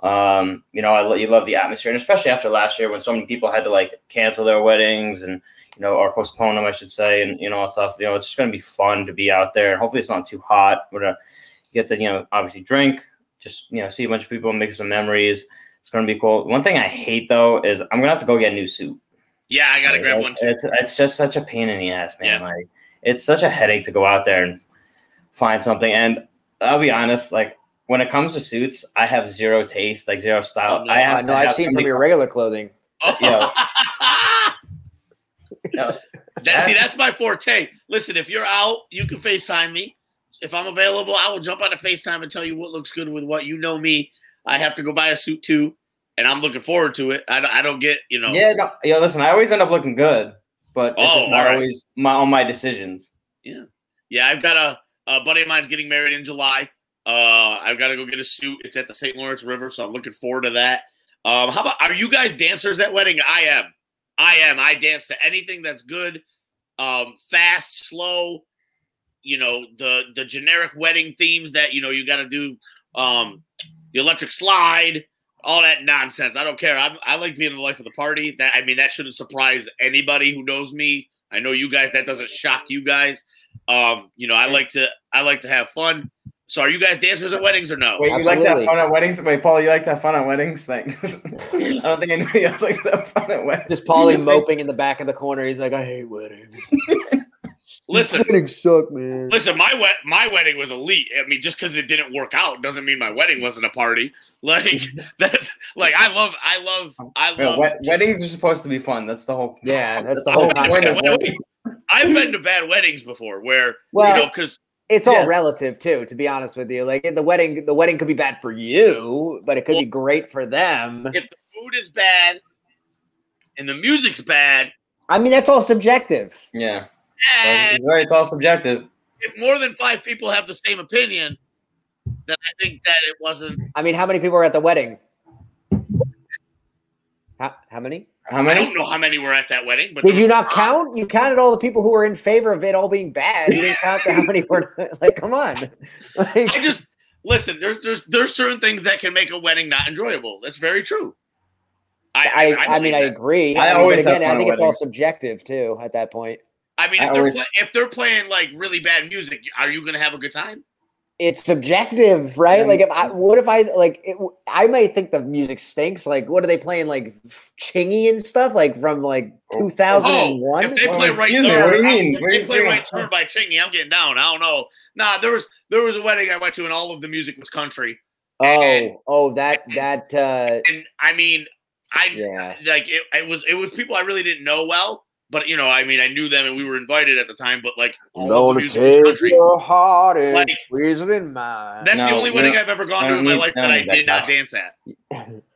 Speaker 3: Um, you know, I lo- you love the atmosphere, and especially after last year when so many people had to like cancel their weddings and you know, or postpone them, I should say, and you know, all stuff. You know, it's just gonna be fun to be out there, hopefully it's not too hot. We're gonna get to you know, obviously drink, just you know, see a bunch of people, make some memories. It's gonna be cool. One thing I hate though is I'm gonna have to go get a new suit.
Speaker 2: Yeah, I gotta
Speaker 3: Like,
Speaker 2: grab
Speaker 3: it's,
Speaker 2: one too.
Speaker 3: It's it's just such a pain in the ass, man.
Speaker 2: Yeah.
Speaker 3: Like it's such a headache to go out there and find something. And I'll be honest, like when it comes to suits, I have zero taste, like zero style.
Speaker 2: Oh, no.
Speaker 3: I
Speaker 4: I
Speaker 3: have
Speaker 4: know
Speaker 3: to
Speaker 4: I've
Speaker 3: have
Speaker 4: seen from your regular clothing. Oh.
Speaker 3: Yeah.
Speaker 2: that, see,
Speaker 3: That's-
Speaker 2: that's my forte. Listen, if you're out, you can FaceTime me. If I'm available, I will jump on a FaceTime and tell you what looks good with what. You know me. I have to go buy a suit too, and I'm looking forward to it. I, don't- I don't get, you know.
Speaker 3: Yeah, no, yeah. Listen, I always end up looking good, but it's
Speaker 2: Oh,
Speaker 3: just not
Speaker 2: alright.
Speaker 3: always my on my decisions.
Speaker 2: Yeah, yeah, I've got a, a buddy of mine's getting married in July. Uh, I've got to go get a suit. It's at the St. Lawrence River, so I'm looking forward to that. Um, how about are you guys dancers at wedding? I am. I am. I dance to anything that's good, um, fast, slow. You know the the generic wedding themes that you know you got to do. Um, the electric slide, all that nonsense. I don't care. I, I like being the life of the party. That I mean, that shouldn't surprise anybody who knows me. I know you guys. That doesn't shock you guys. Um, you know, I like to I like to have fun. So, are you guys dancers at weddings or no?
Speaker 3: Wait, you like to have fun at weddings? Wait, Paul, you like to have fun at weddings? Thanks. I don't think anybody else likes to have fun at weddings.
Speaker 4: Just Paulie moping in the back of the corner. He's like, I hate weddings.
Speaker 2: Listen,
Speaker 4: weddings suck, man.
Speaker 2: listen. My wed my wedding was elite. I mean, just because it didn't work out doesn't mean my wedding wasn't a party. Like that's like I love I love I
Speaker 3: Yeah,
Speaker 2: love.
Speaker 3: wed- weddings are supposed to be fun. That's the whole.
Speaker 4: Yeah, that's the
Speaker 3: the
Speaker 4: whole
Speaker 3: whole point of weddings.
Speaker 2: I've been to bad weddings before where
Speaker 4: Well,
Speaker 2: you know because
Speaker 4: it's all
Speaker 3: Yes.
Speaker 4: relative too, to be honest with you. Like the wedding, the wedding could be bad for you, but it could be great for them.
Speaker 2: if the food is bad and the music's bad,
Speaker 4: I mean, that's all subjective.
Speaker 3: Yeah,
Speaker 2: and
Speaker 3: it's, very, it's all subjective.
Speaker 2: if more than five people have the same opinion, then I think that it wasn't.
Speaker 4: I mean, how many people were at the wedding? How, how many?
Speaker 3: How many?
Speaker 2: I don't know how many were at that wedding, but
Speaker 4: Did you
Speaker 2: was-
Speaker 4: not count? You counted all the people who were in favor of it all being bad. You didn't count how many were like, come on. Like,
Speaker 2: I just listen. There's there's there's certain things that can make a wedding not enjoyable. That's very true.
Speaker 4: I, I, mean, I
Speaker 2: believe that.
Speaker 4: agree.
Speaker 3: I
Speaker 4: I, mean,
Speaker 3: always
Speaker 4: but
Speaker 3: have
Speaker 4: again,
Speaker 3: fun
Speaker 4: I think it's all subjective too. At that point,
Speaker 2: I mean,
Speaker 3: I
Speaker 2: if they're
Speaker 3: always-
Speaker 2: play, if they're playing like really bad music, are you gonna have a good time?
Speaker 4: it's subjective, right? Like, if I, what if I like, it, I might think the music stinks. Like, what are they playing? Like Chingy and stuff, like from like
Speaker 3: Oh.
Speaker 4: two thousand and
Speaker 2: Oh,
Speaker 4: one.
Speaker 2: if they
Speaker 3: Well,
Speaker 2: play right
Speaker 3: excuse me, what do you mean?
Speaker 2: if they play Right Thurr by Chingy, I'm getting down. I don't know. Nah, there was there was a wedding I went to, and all of the music was country. and-
Speaker 4: Oh, oh, that that. uh
Speaker 2: And I mean, I
Speaker 4: Yeah.
Speaker 2: like it, it was it was people I really didn't know well, but you know, I mean, I knew them and we were invited at the time. But like all of the music was
Speaker 4: take
Speaker 2: country.
Speaker 4: your heart and
Speaker 2: Like-
Speaker 4: squeeze in mine.
Speaker 2: That's the only wedding
Speaker 3: don't-
Speaker 2: I've ever gone to in my life that I did not
Speaker 3: class.
Speaker 2: dance at.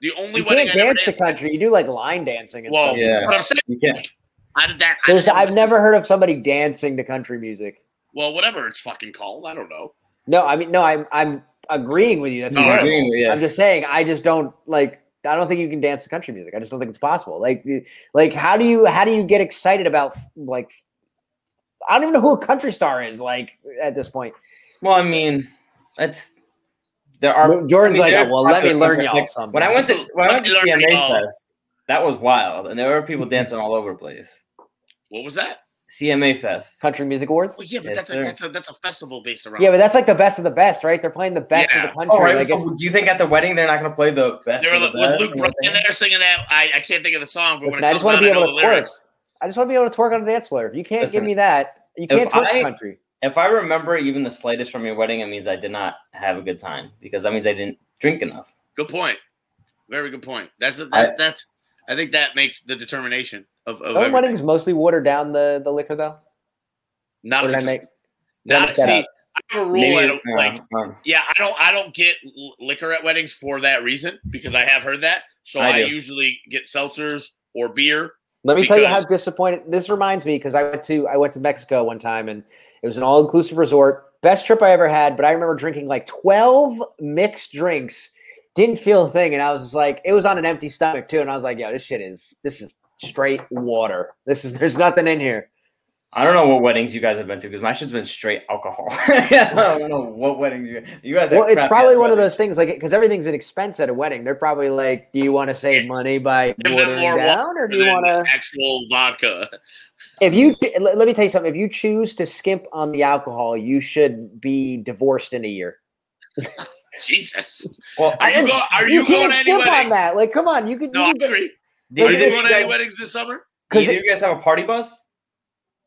Speaker 2: The only
Speaker 4: you
Speaker 2: wedding
Speaker 4: can't
Speaker 2: I ever
Speaker 4: dance to
Speaker 2: at-
Speaker 4: country. You do like line dancing and
Speaker 2: Well,
Speaker 4: stuff.
Speaker 3: Yeah.
Speaker 2: but I'm saying
Speaker 3: You can't.
Speaker 2: I did that. I
Speaker 4: There's,
Speaker 2: didn't
Speaker 4: I've
Speaker 2: listen-
Speaker 4: never heard of somebody dancing to country music.
Speaker 2: Well, whatever it's fucking called. I don't know.
Speaker 4: No, I mean, no, I'm I'm agreeing with you. That's
Speaker 2: No, I
Speaker 4: terrible.
Speaker 3: Agreeing yeah.
Speaker 4: I'm just saying, I just don't like. I don't think you can dance to country music. I just don't think it's possible. Like, like how do you how do you get excited about like? I don't even know who a country star is. Like at this point,
Speaker 3: Well, I mean, that's there are.
Speaker 4: Jordan's
Speaker 3: I mean,
Speaker 4: like,
Speaker 3: there
Speaker 4: well, let me learn y'all
Speaker 3: like,
Speaker 4: something.
Speaker 3: When I went to when I went to
Speaker 2: Let me
Speaker 3: CMA. Fest, that was wild, and there were people dancing all over the place.
Speaker 2: What was that?
Speaker 3: CMA Fest.
Speaker 4: country music awards.
Speaker 2: Well, yeah, but
Speaker 3: Yes,
Speaker 2: that's a, that's a that's a festival based around.
Speaker 4: Yeah, but that's like the best of the best, right? They're playing the best of the country.
Speaker 3: Oh, right.
Speaker 4: like
Speaker 3: so do you think at the wedding they're not going to play the best?
Speaker 2: there
Speaker 3: of
Speaker 2: was,
Speaker 3: the
Speaker 2: was
Speaker 3: best
Speaker 2: Luke
Speaker 3: and
Speaker 2: Bryan in there singing that. I, I can't think of the song, but
Speaker 4: Listen,
Speaker 2: when
Speaker 4: I just wanna be able to twerk.
Speaker 2: lyrics.
Speaker 4: I just want to be able to twerk on the dance floor. If you can't
Speaker 3: Listen,
Speaker 4: give me that, you can't twerk
Speaker 3: I-
Speaker 4: country.
Speaker 3: If I remember even the slightest from your wedding, it means I did not have a good time because that means I didn't drink enough.
Speaker 2: Good point. Very good point. That's that,
Speaker 3: I-
Speaker 2: that's. I think that makes the determination of, of
Speaker 4: Don't weddings mostly water down the, the liquor though?
Speaker 2: Not
Speaker 4: Or
Speaker 2: if
Speaker 4: I
Speaker 2: it's,
Speaker 4: make?
Speaker 2: not see.
Speaker 4: up?
Speaker 2: I have a rule.
Speaker 3: Maybe,
Speaker 2: I don't
Speaker 3: uh,
Speaker 2: like.
Speaker 3: um,
Speaker 2: Yeah, I don't. I don't get liquor at weddings for that reason because I have heard that. So
Speaker 3: I
Speaker 2: I, usually get seltzers or beer.
Speaker 4: Let me tell you how disappointed this reminds me because I went to I went to Mexico one time and it was an all inclusive resort. Best trip I ever had, but I remember drinking like 12 mixed drinks. Didn't feel a thing. And I was just like, it was on an empty stomach too. And I was like, yo, this shit is this is straight water. This is there's nothing in here.
Speaker 3: I don't know what weddings you guys have been to because my shit's been straight alcohol. I don't know what weddings you, you guys.
Speaker 4: Well, it's probably
Speaker 3: ass
Speaker 4: one of those things like because everything's an expense at a wedding. They're probably like, do you want to save money by
Speaker 2: Give them
Speaker 4: watering
Speaker 2: more
Speaker 4: down, or do you want to?
Speaker 2: actual vodka?
Speaker 4: If you let let me tell you something, if you choose to skimp on the alcohol, you should be divorced in a year.
Speaker 2: Jesus.
Speaker 3: Well,
Speaker 2: Are you
Speaker 4: And
Speaker 2: go- are you
Speaker 4: can't
Speaker 2: going to any
Speaker 4: skimp on that. Like, come on, you could.
Speaker 2: No, I
Speaker 4: you could
Speaker 2: agree.
Speaker 3: do
Speaker 2: Are
Speaker 3: you,
Speaker 2: you going to any weddings this summer?
Speaker 4: Because
Speaker 3: you guys have a party bus?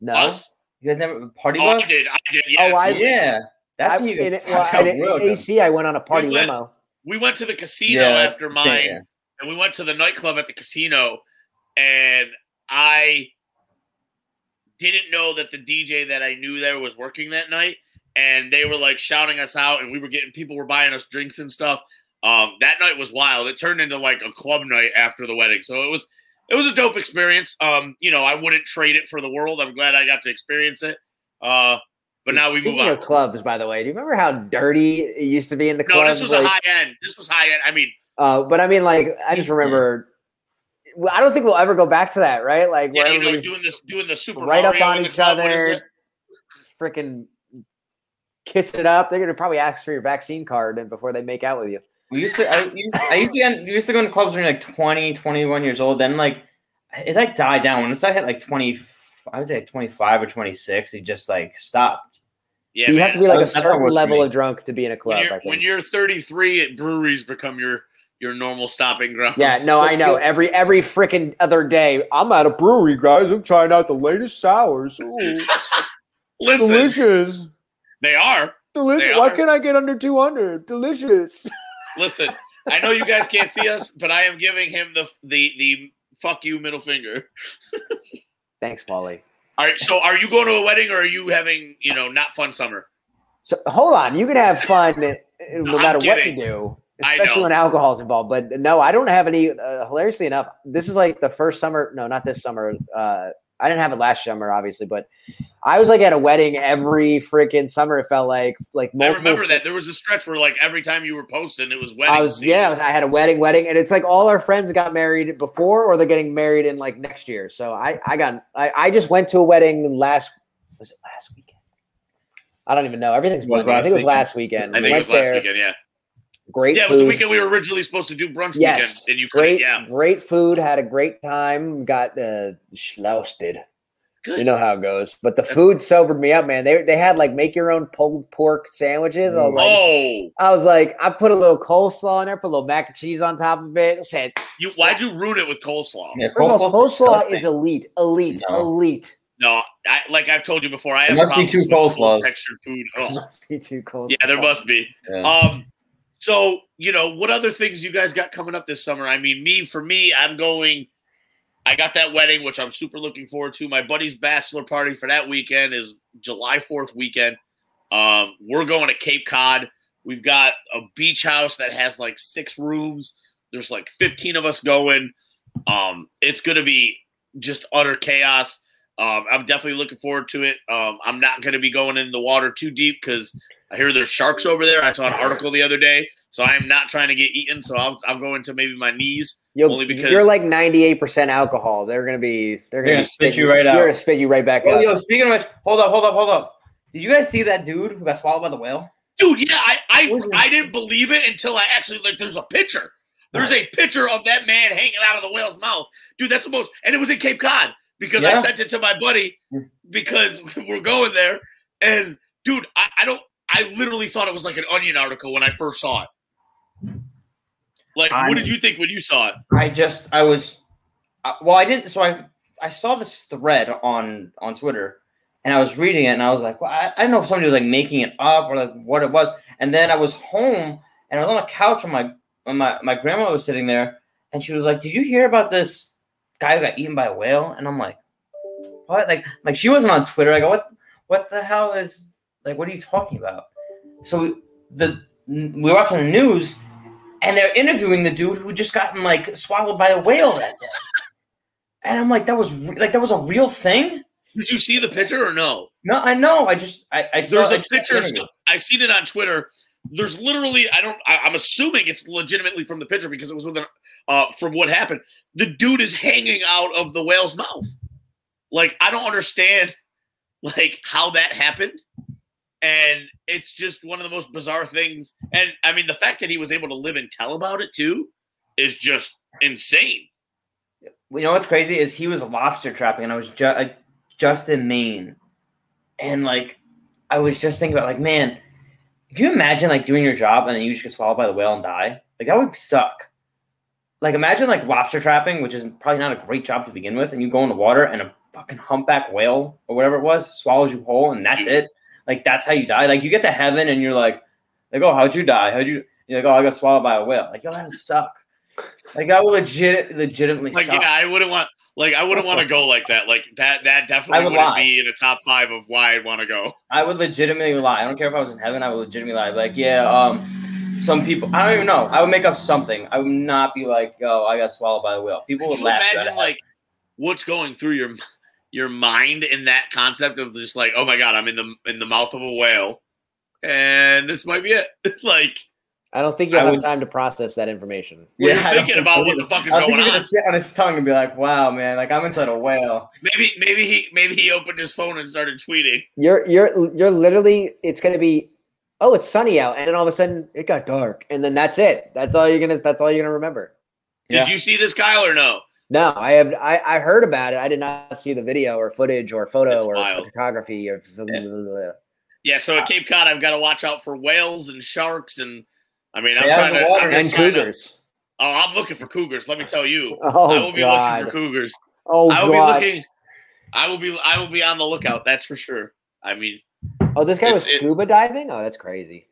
Speaker 4: no.
Speaker 2: Us?
Speaker 3: You guys never party bus?
Speaker 2: Oh, I did. I did. Yeah.
Speaker 4: Oh, I-
Speaker 3: Yeah, that's
Speaker 4: I,
Speaker 3: when you
Speaker 4: in, well,
Speaker 3: fucked up
Speaker 4: in. AC, I went on a party
Speaker 2: went-
Speaker 4: limo.
Speaker 2: we went to the casino
Speaker 3: Yeah,
Speaker 2: after mine,
Speaker 3: yeah.
Speaker 2: and we went to the nightclub at the casino, and I didn't know that the DJ that I knew there was working that night, and they were like shouting us out, and we were getting people were buying us drinks and stuff. Um, that night was wild. It turned into like a club night after the wedding, so it was it was a dope experience. Um, you know, I wouldn't trade it for the world. I'm glad I got to experience it. Uh, but now we move
Speaker 4: Speaking
Speaker 2: on.
Speaker 4: of clubs, by the way, do you remember how dirty it used to be in the
Speaker 2: No,
Speaker 4: clubs?
Speaker 2: this was a high end. This was high end. I mean,
Speaker 4: uh, but I mean, like, I just remember. I don't think we'll ever go back to that, right? Like,
Speaker 2: yeah, you know, doing this, doing the super
Speaker 4: right up on each
Speaker 2: club.
Speaker 4: Other, freaking kissing it up. They're gonna probably ask for your vaccine card and before they make out with you.
Speaker 3: We used to. I used, I used to. Get, we used to go into clubs when you're like 20, 21 years old. Then like it like died down when I hit like twenty. I would say like twenty five or twenty six. It just like stopped.
Speaker 2: Yeah,
Speaker 4: you
Speaker 2: man.
Speaker 4: have to be like a
Speaker 3: That's how
Speaker 4: certain level of drunk to be in a club. I
Speaker 2: you're,
Speaker 4: think.
Speaker 2: when you're 33, breweries become your your normal stopping ground.
Speaker 4: Yeah, no, I know. Every every freaking other day, I'm at a brewery, guys. I'm trying out the latest sours. Ooh,
Speaker 2: Listen,
Speaker 4: delicious,
Speaker 2: they are.
Speaker 4: delicious.
Speaker 2: They
Speaker 4: Why
Speaker 2: are.
Speaker 4: can't I get under 200? Delicious.
Speaker 2: Listen, I know you guys can't see us, but I am giving him the the the fuck you middle finger.
Speaker 4: Thanks, Paulie.
Speaker 2: All right, so are you going to a wedding or are you having you know not fun summer?
Speaker 4: So hold on, you can have fun uh, no matter what you do, especially when alcohol's involved. But no, I don't have any. Uh, hilariously enough, this is like the first summer. No, not this summer. Uh, I didn't have it last summer, obviously, but I was like at a wedding every freaking summer. It felt like like
Speaker 2: I remember that there was a stretch where like every time you were posting, it was wedding.
Speaker 4: I was
Speaker 2: season.
Speaker 4: yeah, I had a wedding, wedding, and it's like all our friends got married before, or they're getting married in like next year. So I, I got, I, I just went to a wedding last, was it last weekend? I don't even know. Everything's
Speaker 3: was.
Speaker 4: I think it was last weekend.
Speaker 2: I
Speaker 4: We
Speaker 2: it was last
Speaker 4: there.
Speaker 2: weekend. Yeah,
Speaker 4: Great
Speaker 2: yeah, it was the weekend we were originally supposed to do brunch
Speaker 4: Yes,
Speaker 2: weekend, and you
Speaker 4: great,
Speaker 2: Yeah,
Speaker 4: great food. Had a great time. Got uh, schlousted.
Speaker 2: Good.
Speaker 4: You know how it goes. But the
Speaker 2: That's-
Speaker 4: food sobered me up, man. They they had like make your own pulled pork sandwiches. I was like,
Speaker 2: oh,
Speaker 4: I was like, I put a little coleslaw in there, put a little mac and cheese on top of it. Said,
Speaker 2: you why'd you ruin it with coleslaw?
Speaker 3: Yeah,
Speaker 4: first of all, coleslaw
Speaker 3: disgusting.
Speaker 4: is elite, elite,
Speaker 3: No.
Speaker 4: elite.
Speaker 2: No, I, like I've told you before, I
Speaker 3: There
Speaker 2: have
Speaker 3: must be two coleslaws.
Speaker 2: textured food. Ugh.
Speaker 4: Must be too coleslaw.
Speaker 2: Yeah, there must be.
Speaker 3: Yeah.
Speaker 2: Um, so you know, what other things you guys got coming up this summer? I mean, me for me, I'm going. I got that wedding, which I'm super looking forward to. My buddy's bachelor party for that weekend is July 4th weekend. Um, we're going to Cape Cod. We've got a beach house that has like six rooms. There's like 15 of us going. Um, it's gonna be just utter chaos. Um, I'm definitely looking forward to it. Um, I'm not gonna be going in the water too deep because I hear there's sharks over there. I saw an article the other day, so I am not trying to get eaten. So I'll, I'll go into maybe my knees.
Speaker 4: You'll,
Speaker 2: only because-
Speaker 4: you're like 98% alcohol. They're gonna be they're gonna,
Speaker 3: gonna
Speaker 4: be
Speaker 3: spit
Speaker 4: spitting-
Speaker 3: you right out.
Speaker 4: They're gonna spit you right back
Speaker 3: Oh,
Speaker 4: out.
Speaker 3: yo, speaking of which, hold up, hold up, hold up. Did you guys see that dude who got swallowed by the whale?
Speaker 2: Dude, yeah, I I, I didn't believe it until I actually like. There's a picture. There's a picture of that man hanging out of the whale's mouth, dude. That's the most, and it was in Cape Cod because I sent it to my buddy because we're going there, and dude, I, I don't. I literally thought it was like an Onion article when I first saw it. Like,
Speaker 3: I-
Speaker 2: what did you think when you saw it?
Speaker 3: I just, I was, uh, well, I didn't. So I, I saw this thread on on Twitter, and I was reading it, and I was like, well, I, I don't know if somebody was like making it up or like what it was. And then I was home, and I was on the couch when my when my my grandma was sitting there, and she was like, "Did you hear about this guy who got eaten by a whale?" And I'm like, "What?" Like, like she wasn't on Twitter. I go, "What? What the hell is like? What are you talking about?" So the we were watching the news, and they're interviewing the dude who just gotten like swallowed by a whale that day. And I'm like, that was re- like that was a real thing.
Speaker 2: Did you see the picture or no?
Speaker 3: No, I know. I just I, I
Speaker 2: there's
Speaker 3: saw,
Speaker 2: a picture. I've seen it on Twitter. There's literally, I don't. I, I'm assuming it's legitimately from the picture because it was with an, uh, from what happened. The dude is hanging out of the whale's mouth. Like I don't understand, like how that happened, and it's just one of the most bizarre things. And I mean, the fact that he was able to live and tell about it too is just insane.
Speaker 3: You know what's crazy is he was lobster trapping, and I was just I, just in Maine, and like I was just thinking about like, man, can you imagine like doing your job and then you just get swallowed by the whale and die? Like that would suck. Like imagine like lobster trapping, which is probably not a great job to begin with, and you go in the water and a fucking humpback whale or whatever it was swallows you whole, and that's it. Like that's how you die. Like you get to heaven and you're like, like oh how'd you die? How'd you? You're like oh I got swallowed by a whale. Like yo that would suck. Like that would legit legitimately
Speaker 2: Like
Speaker 3: suck.
Speaker 2: yeah, I wouldn't want. Like I wouldn't want to go like that. Like that. That definitely
Speaker 3: would
Speaker 2: wouldn't
Speaker 3: lie.
Speaker 2: be in the top five of why I'd want to go.
Speaker 3: I would legitimately lie. I don't care if I was in heaven. I would legitimately lie. Like, yeah, um, some people. I don't even know. I would make up something. I would not be like, oh, I got swallowed by a whale." People
Speaker 2: Could
Speaker 3: would
Speaker 2: you
Speaker 3: laugh.
Speaker 2: imagine like what's going through your your mind in that concept of just like, oh my god, I'm in the in the mouth of a whale, and this might be it. like
Speaker 4: I don't think you'll have
Speaker 3: would-
Speaker 4: time to process that information.
Speaker 2: when
Speaker 3: I
Speaker 2: you're thinking
Speaker 3: think
Speaker 2: about
Speaker 3: so
Speaker 2: what the fuck is
Speaker 3: I don't
Speaker 2: going
Speaker 3: think he's
Speaker 2: on.
Speaker 3: gonna sit on his tongue and be like, "Wow, man, like I'm inside a whale."
Speaker 2: Maybe maybe he maybe he opened his phone and started tweeting.
Speaker 4: You're you're you're literally it's gonna be oh it's sunny out and then all of a sudden it got dark and then that's it. That's all you're gonna that's all you're gonna remember.
Speaker 2: Did
Speaker 3: Yeah.
Speaker 2: you see this, Kyle, or no?
Speaker 4: No, I have I, I heard about it. I did not see the video or footage or photo
Speaker 2: That's
Speaker 4: or
Speaker 2: wild.
Speaker 4: photography or
Speaker 2: Yeah, so at Cape Cod, I've got to watch out for whales and sharks, and I mean,
Speaker 3: Stay
Speaker 2: I'm trying to.
Speaker 3: water
Speaker 2: I'm
Speaker 4: and
Speaker 2: trying to-
Speaker 4: cougars.
Speaker 2: oh, I'm looking for cougars. Let me tell you,
Speaker 4: oh, oh
Speaker 2: I will be
Speaker 4: god.
Speaker 2: looking for cougars.
Speaker 4: oh
Speaker 2: I will
Speaker 4: god.
Speaker 2: be looking. I will be. I will be on the lookout. That's for sure. I mean,
Speaker 4: oh, this guy was
Speaker 2: it's- it-
Speaker 4: scuba diving? Oh, that's crazy.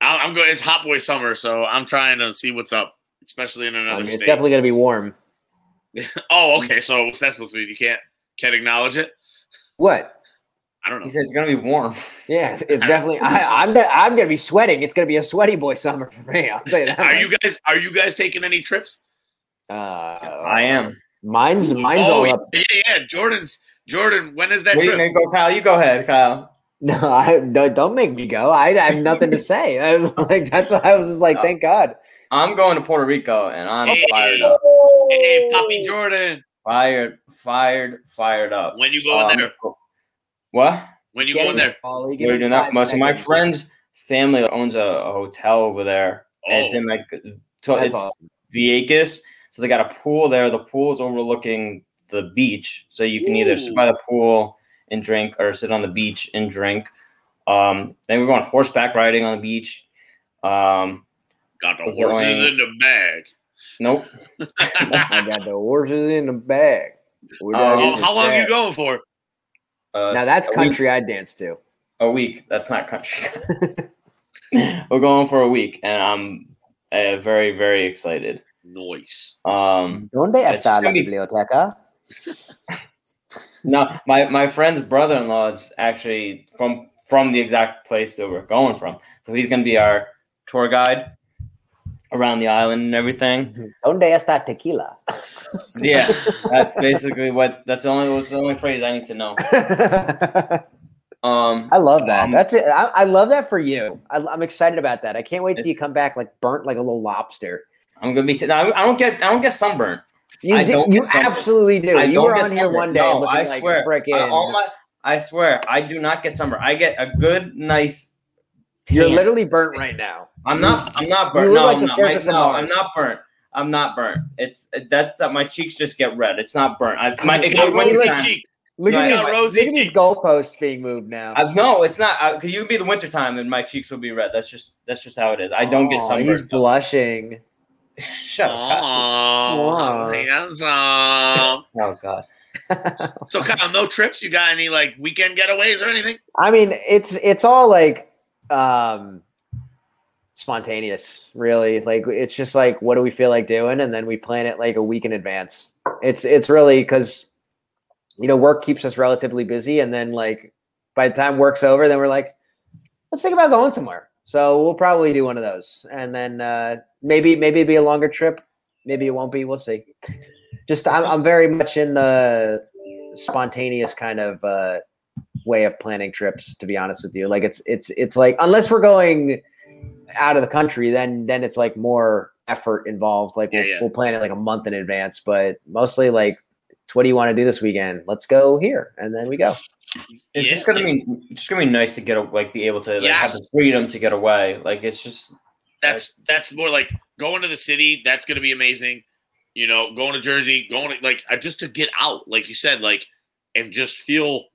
Speaker 2: I- I'm going. It's hot boy summer, so I'm trying to see what's up, especially in
Speaker 4: I
Speaker 2: another
Speaker 4: mean, it's definitely gonna be warm.
Speaker 2: oh, okay. So what's that supposed to mean? You can't can't acknowledge it.
Speaker 4: What?
Speaker 2: I don't know.
Speaker 3: He said it's gonna be warm.
Speaker 4: Yeah, it's, it's definitely. I, I'm. de- I'm gonna be sweating. It's gonna be a sweaty boy summer for me. I'll tell you that.
Speaker 2: Are
Speaker 4: much.
Speaker 2: you guys? Are you guys taking any trips?
Speaker 4: Uh,
Speaker 3: I am.
Speaker 4: Mine's mine's
Speaker 2: oh,
Speaker 4: all up.
Speaker 2: yeah, yeah. Jordan's Jordan. When is that
Speaker 3: Wait,
Speaker 2: trip?
Speaker 3: man, go, Kyle. You go ahead, Kyle.
Speaker 4: No, I don't, don't make me go. I, I have nothing to say. I was like, that's why I was just like, thank God.
Speaker 3: I'm going to Puerto Rico, and I'm
Speaker 2: Hey.
Speaker 3: fired up.
Speaker 2: Hey, Poppy Jordan.
Speaker 3: Fired, fired, fired up.
Speaker 2: When you going
Speaker 3: Um,
Speaker 2: there?
Speaker 3: What?
Speaker 2: When you
Speaker 4: Get
Speaker 2: going there?
Speaker 4: Paulie,
Speaker 3: We're doing that
Speaker 4: five
Speaker 3: much. So my friend's family owns a, a hotel over there. And it's
Speaker 2: Oh.
Speaker 3: in like so
Speaker 4: That's
Speaker 3: it's
Speaker 4: awesome.
Speaker 3: Vieques. So they got a pool there. The pool is overlooking the beach, so you can either sit by the pool and drink, or sit on the beach and drink. Um, then we're going horseback riding on the beach. Um,
Speaker 2: Got the horses
Speaker 3: going-
Speaker 2: in the bag.
Speaker 3: nope.
Speaker 4: I got the horses in the bag. We're not
Speaker 2: Oh, how
Speaker 4: the
Speaker 2: long you going for?
Speaker 3: Uh,
Speaker 4: Now that's
Speaker 3: a week-
Speaker 4: country I dance to.
Speaker 3: A week. That's not country. we're going for a week, and I'm uh, very, very excited.
Speaker 2: Noise.
Speaker 3: Um,
Speaker 4: ¿Dónde
Speaker 3: It's
Speaker 4: está la
Speaker 3: gonna be-
Speaker 4: biblioteca?
Speaker 3: no, my my friend's brother-in-law is actually from from the exact place that we're going from, so he's gonna be our tour guide around the island and everything.
Speaker 4: ¿Dónde está tequila?
Speaker 3: Yeah, that's basically what. That's the only. That's the only phrase I need to know. Um,
Speaker 4: I love that.
Speaker 3: Um,
Speaker 4: That's it. I, I love that for you. I, I'm excited about that. I can't wait till you come back like burnt like a little lobster.
Speaker 3: I'm gonna be. T- no, I don't get. I don't get sunburnt.
Speaker 4: You
Speaker 3: I don't
Speaker 4: you
Speaker 3: sunburned.
Speaker 4: absolutely do.
Speaker 3: I
Speaker 4: you were on here one day
Speaker 3: No,
Speaker 4: looking
Speaker 3: I
Speaker 4: like
Speaker 3: swear.
Speaker 4: freaking.
Speaker 3: I, my, I swear, I do not get sunburnt. I get a good, nice.
Speaker 4: You're literally burnt right now.
Speaker 3: I'm not. I'm not burnt.
Speaker 4: You look
Speaker 3: no,
Speaker 4: like
Speaker 3: I'm
Speaker 4: the
Speaker 3: not.
Speaker 4: surface of
Speaker 3: no,
Speaker 4: Mars.
Speaker 3: I'm not burnt. I'm not burnt. It's that's that. My cheeks just get red. It's not burnt. I, my it
Speaker 4: Got
Speaker 3: goes
Speaker 4: rosy
Speaker 3: wintertime.
Speaker 4: Look
Speaker 3: No,
Speaker 4: at
Speaker 3: I
Speaker 4: these,
Speaker 3: got
Speaker 2: rosy
Speaker 4: look at these goalposts being moved now.
Speaker 3: I, no, it's not. Uh, because you would be the wintertime and my cheeks would be red. That's just that's just how it is. I don't get
Speaker 4: Aw,
Speaker 3: sunburned.
Speaker 4: He's blushing.
Speaker 3: Shut up. Kyle.
Speaker 2: Oh, handsome.
Speaker 3: Oh God.
Speaker 2: So, Kyle, no trips? You got any like weekend getaways or anything?
Speaker 4: I mean, it's it's all like um spontaneous, really. Like it's just like what do we feel like doing, and then we plan it like a week in advance. It's it's really because you know work keeps us relatively busy, and then like by the time work's over, then we're like, let's think about going somewhere. So we'll probably do one of those, and then uh, maybe maybe it'll be a longer trip. Maybe it won't be. We'll see. Just I'm, I'm very much in the spontaneous kind of uh, way of planning trips. To be honest with you, like it's it's it's like unless we're going out of the country, then then it's like more effort involved. Like we'll,
Speaker 2: Yeah, yeah.
Speaker 4: we'll plan it like a month in advance, but mostly like. It's what do you want to do this weekend? Let's go here, and then we go.
Speaker 3: It's
Speaker 2: Yeah.
Speaker 3: just gonna be it's just gonna be nice to get a, like be able to like, have the freedom to get away. Like it's just
Speaker 2: That's that's more like going to the city. That's going to be amazing. You know, going to Jersey, going to, like just to get out, like you said, like and just feel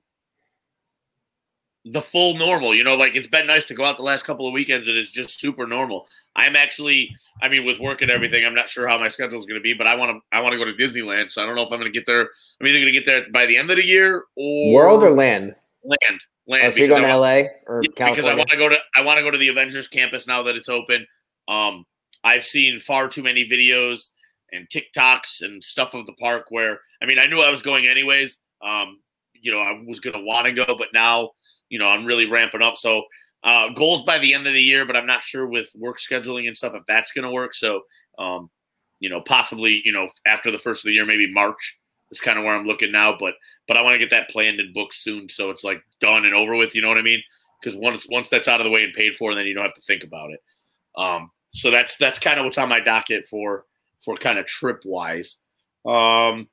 Speaker 2: the full normal. You know, like it's been nice to go out the last couple of weekends and it's just super normal. I'm actually, I mean, with work and everything, I'm not sure how my schedule is going to be, but I want to, I want to go to Disneyland. So I don't know if I'm going to get there. I'm either going to get there by the end of the year or
Speaker 4: World or land?
Speaker 2: land, land.
Speaker 4: Oh, so you're
Speaker 2: because
Speaker 4: going to LA or
Speaker 2: yeah, because I want to go to I want to go to the Avengers campus now that it's open. Um, I've seen far too many videos and TikToks and stuff of the park where I mean I knew I was going anyways. Um, you know I was gonna want to go, but now you know I'm really ramping up. So uh, goals by the end of the year, but I'm not sure with work scheduling and stuff if that's gonna work. So um, you know possibly you know after the first of the year, maybe March is kind of where I'm looking now. But but I want to get that planned and booked soon, so it's like done and over with. You know what I mean? Because once once that's out of the way and paid for, then you don't have to think about it. Um, so that's that's kind of what's on my docket for for kind of trip wise. Um,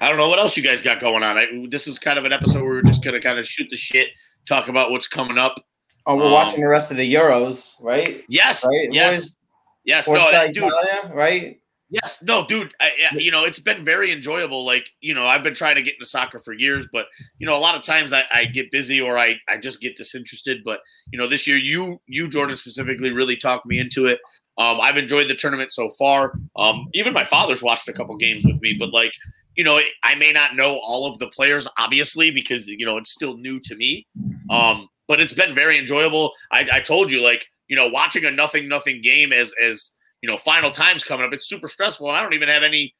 Speaker 2: I don't know what else you guys got going on. I, this is kind of an episode where just gonna kind of shoot the shit, talk about what's coming up.
Speaker 3: oh we're
Speaker 2: Um,
Speaker 3: watching the rest of the Euros, right?
Speaker 2: Yes,
Speaker 3: Right?
Speaker 2: yes,
Speaker 3: Boys?
Speaker 2: yes. No,
Speaker 3: Forza
Speaker 2: dude,
Speaker 3: right?
Speaker 2: Yes, no, dude. I, I- you know, it's been very enjoyable. Like, you know, I've been trying to get into soccer for years, but you know, a lot of times I, I get busy or I, I just get disinterested. But you know, this year you you Jordan specifically really talked me into it. Um, I've enjoyed the tournament so far. Um, even my father's watched a couple games with me, but like, you know, I may not know all of the players, obviously, because you know it's still new to me. Um, but it's been very enjoyable. I, I told you, like, you know, watching a nothing nothing game as as you know, final times coming up. It's super stressful, and I don't even have any.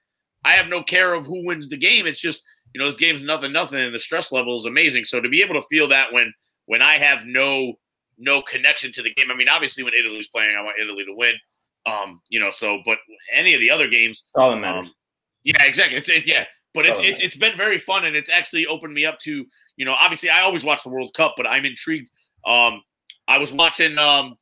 Speaker 2: I have no care of who wins the game. It's just you know, this game's nothing, nothing, and the stress level is amazing. So to be able to feel that when when I have no no connection to the game. I mean, obviously, when Italy's playing, I want Italy to win. Um, you know, so but any of the other games,
Speaker 3: All that matters.
Speaker 2: um, yeah, exactly. It's, it, yeah, but it's,
Speaker 3: Oh,
Speaker 2: it's it's been very fun, and it's actually opened me up to you know. Obviously, I always watch the World Cup, but I'm intrigued. Um, I was watching um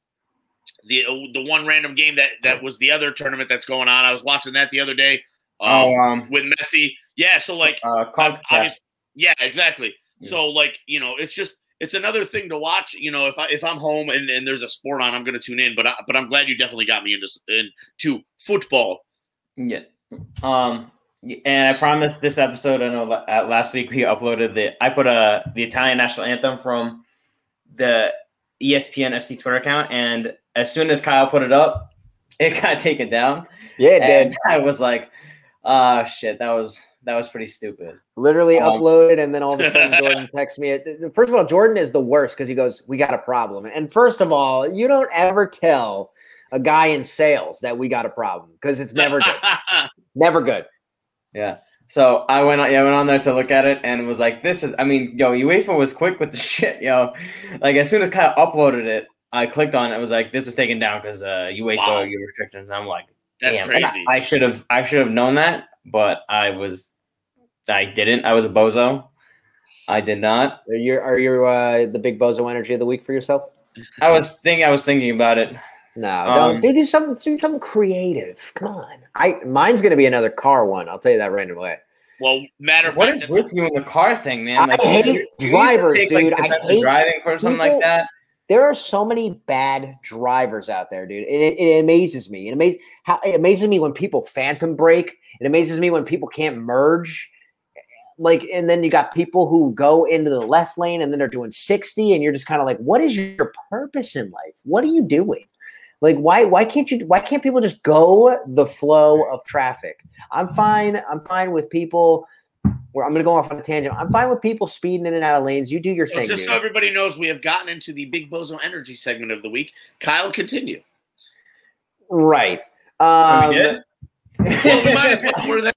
Speaker 2: the the one random game that that was the other tournament that's going on. I was watching that the other day. Um,
Speaker 3: oh, um,
Speaker 2: with Messi, yeah. So like,
Speaker 3: uh,
Speaker 2: yeah, exactly.
Speaker 3: Yeah.
Speaker 2: So like, you know, it's just it's another thing to watch. You know, if I if I'm home and, and there's a sport on, I'm going to tune in. But I, but I'm glad you definitely got me into into football.
Speaker 3: Yeah. Um. And I promised this episode. I know uh, last week we uploaded the. I put a the Italian national anthem from the ESPN FC Twitter account, and as soon as Kyle put it up, it got taken down.
Speaker 4: Yeah, it
Speaker 3: and
Speaker 4: did.
Speaker 3: I was like, "Ah, shit, that was that was pretty stupid."
Speaker 4: Literally
Speaker 3: Um,
Speaker 4: uploaded, and then all of a sudden Jordan texts me. First of all, Jordan is the worst because he goes, "We got a problem." And first of all, you don't ever tell a guy in sales that we got a problem because it's never good. never good.
Speaker 3: Yeah. So I went on, yeah, I went on there to look at it and was like, "This is." I mean, yo, UEFA was quick with the shit, yo. Like as soon as Kyle uploaded it, I clicked on it. It was like, "This was taken down because uh, UEFA
Speaker 2: Wow.
Speaker 3: your restrictions." And I'm like,
Speaker 2: That's
Speaker 3: Damn,
Speaker 2: crazy.
Speaker 3: I, I should have I should have known that, but I was I didn't. I was a bozo. I did not.
Speaker 4: Are you are you uh, the big bozo energy of the week for yourself?
Speaker 3: I was thinking I was thinking about it.
Speaker 4: No,
Speaker 3: Um,
Speaker 4: don't. They do something. Do something creative. Come on. I mine's gonna be another car one. I'll tell you that right away.
Speaker 2: well, matter of
Speaker 3: What
Speaker 2: fact,
Speaker 3: is
Speaker 2: that's-
Speaker 3: with you in the car thing, man?
Speaker 4: I
Speaker 3: Like
Speaker 4: hate
Speaker 3: you- you need to
Speaker 4: drivers,
Speaker 3: take, like,
Speaker 4: dude. I hate
Speaker 3: driving or something
Speaker 4: people-
Speaker 3: like that.
Speaker 4: There are so many bad drivers out there, dude. It, it, it amazes me. It amazes how it amazes me when people phantom brake. It amazes me when people can't merge. Like, and then you got people who go into the left lane and then they're doing 60, and you're just kind of like, what is your purpose in life? What are you doing? Like, why why can't you why can't people just go the flow of traffic? I'm fine. I'm fine with people. Where I'm gonna go off on a tangent. I'm fine with people speeding in and out of lanes. You do your
Speaker 2: So
Speaker 4: thing,
Speaker 2: just
Speaker 4: dude.
Speaker 2: so everybody knows, we have gotten into the Big Bozo Energy segment of the week. Kyle, continue.
Speaker 4: Right. Um,
Speaker 3: we did?
Speaker 2: Well, we might as well. We're there.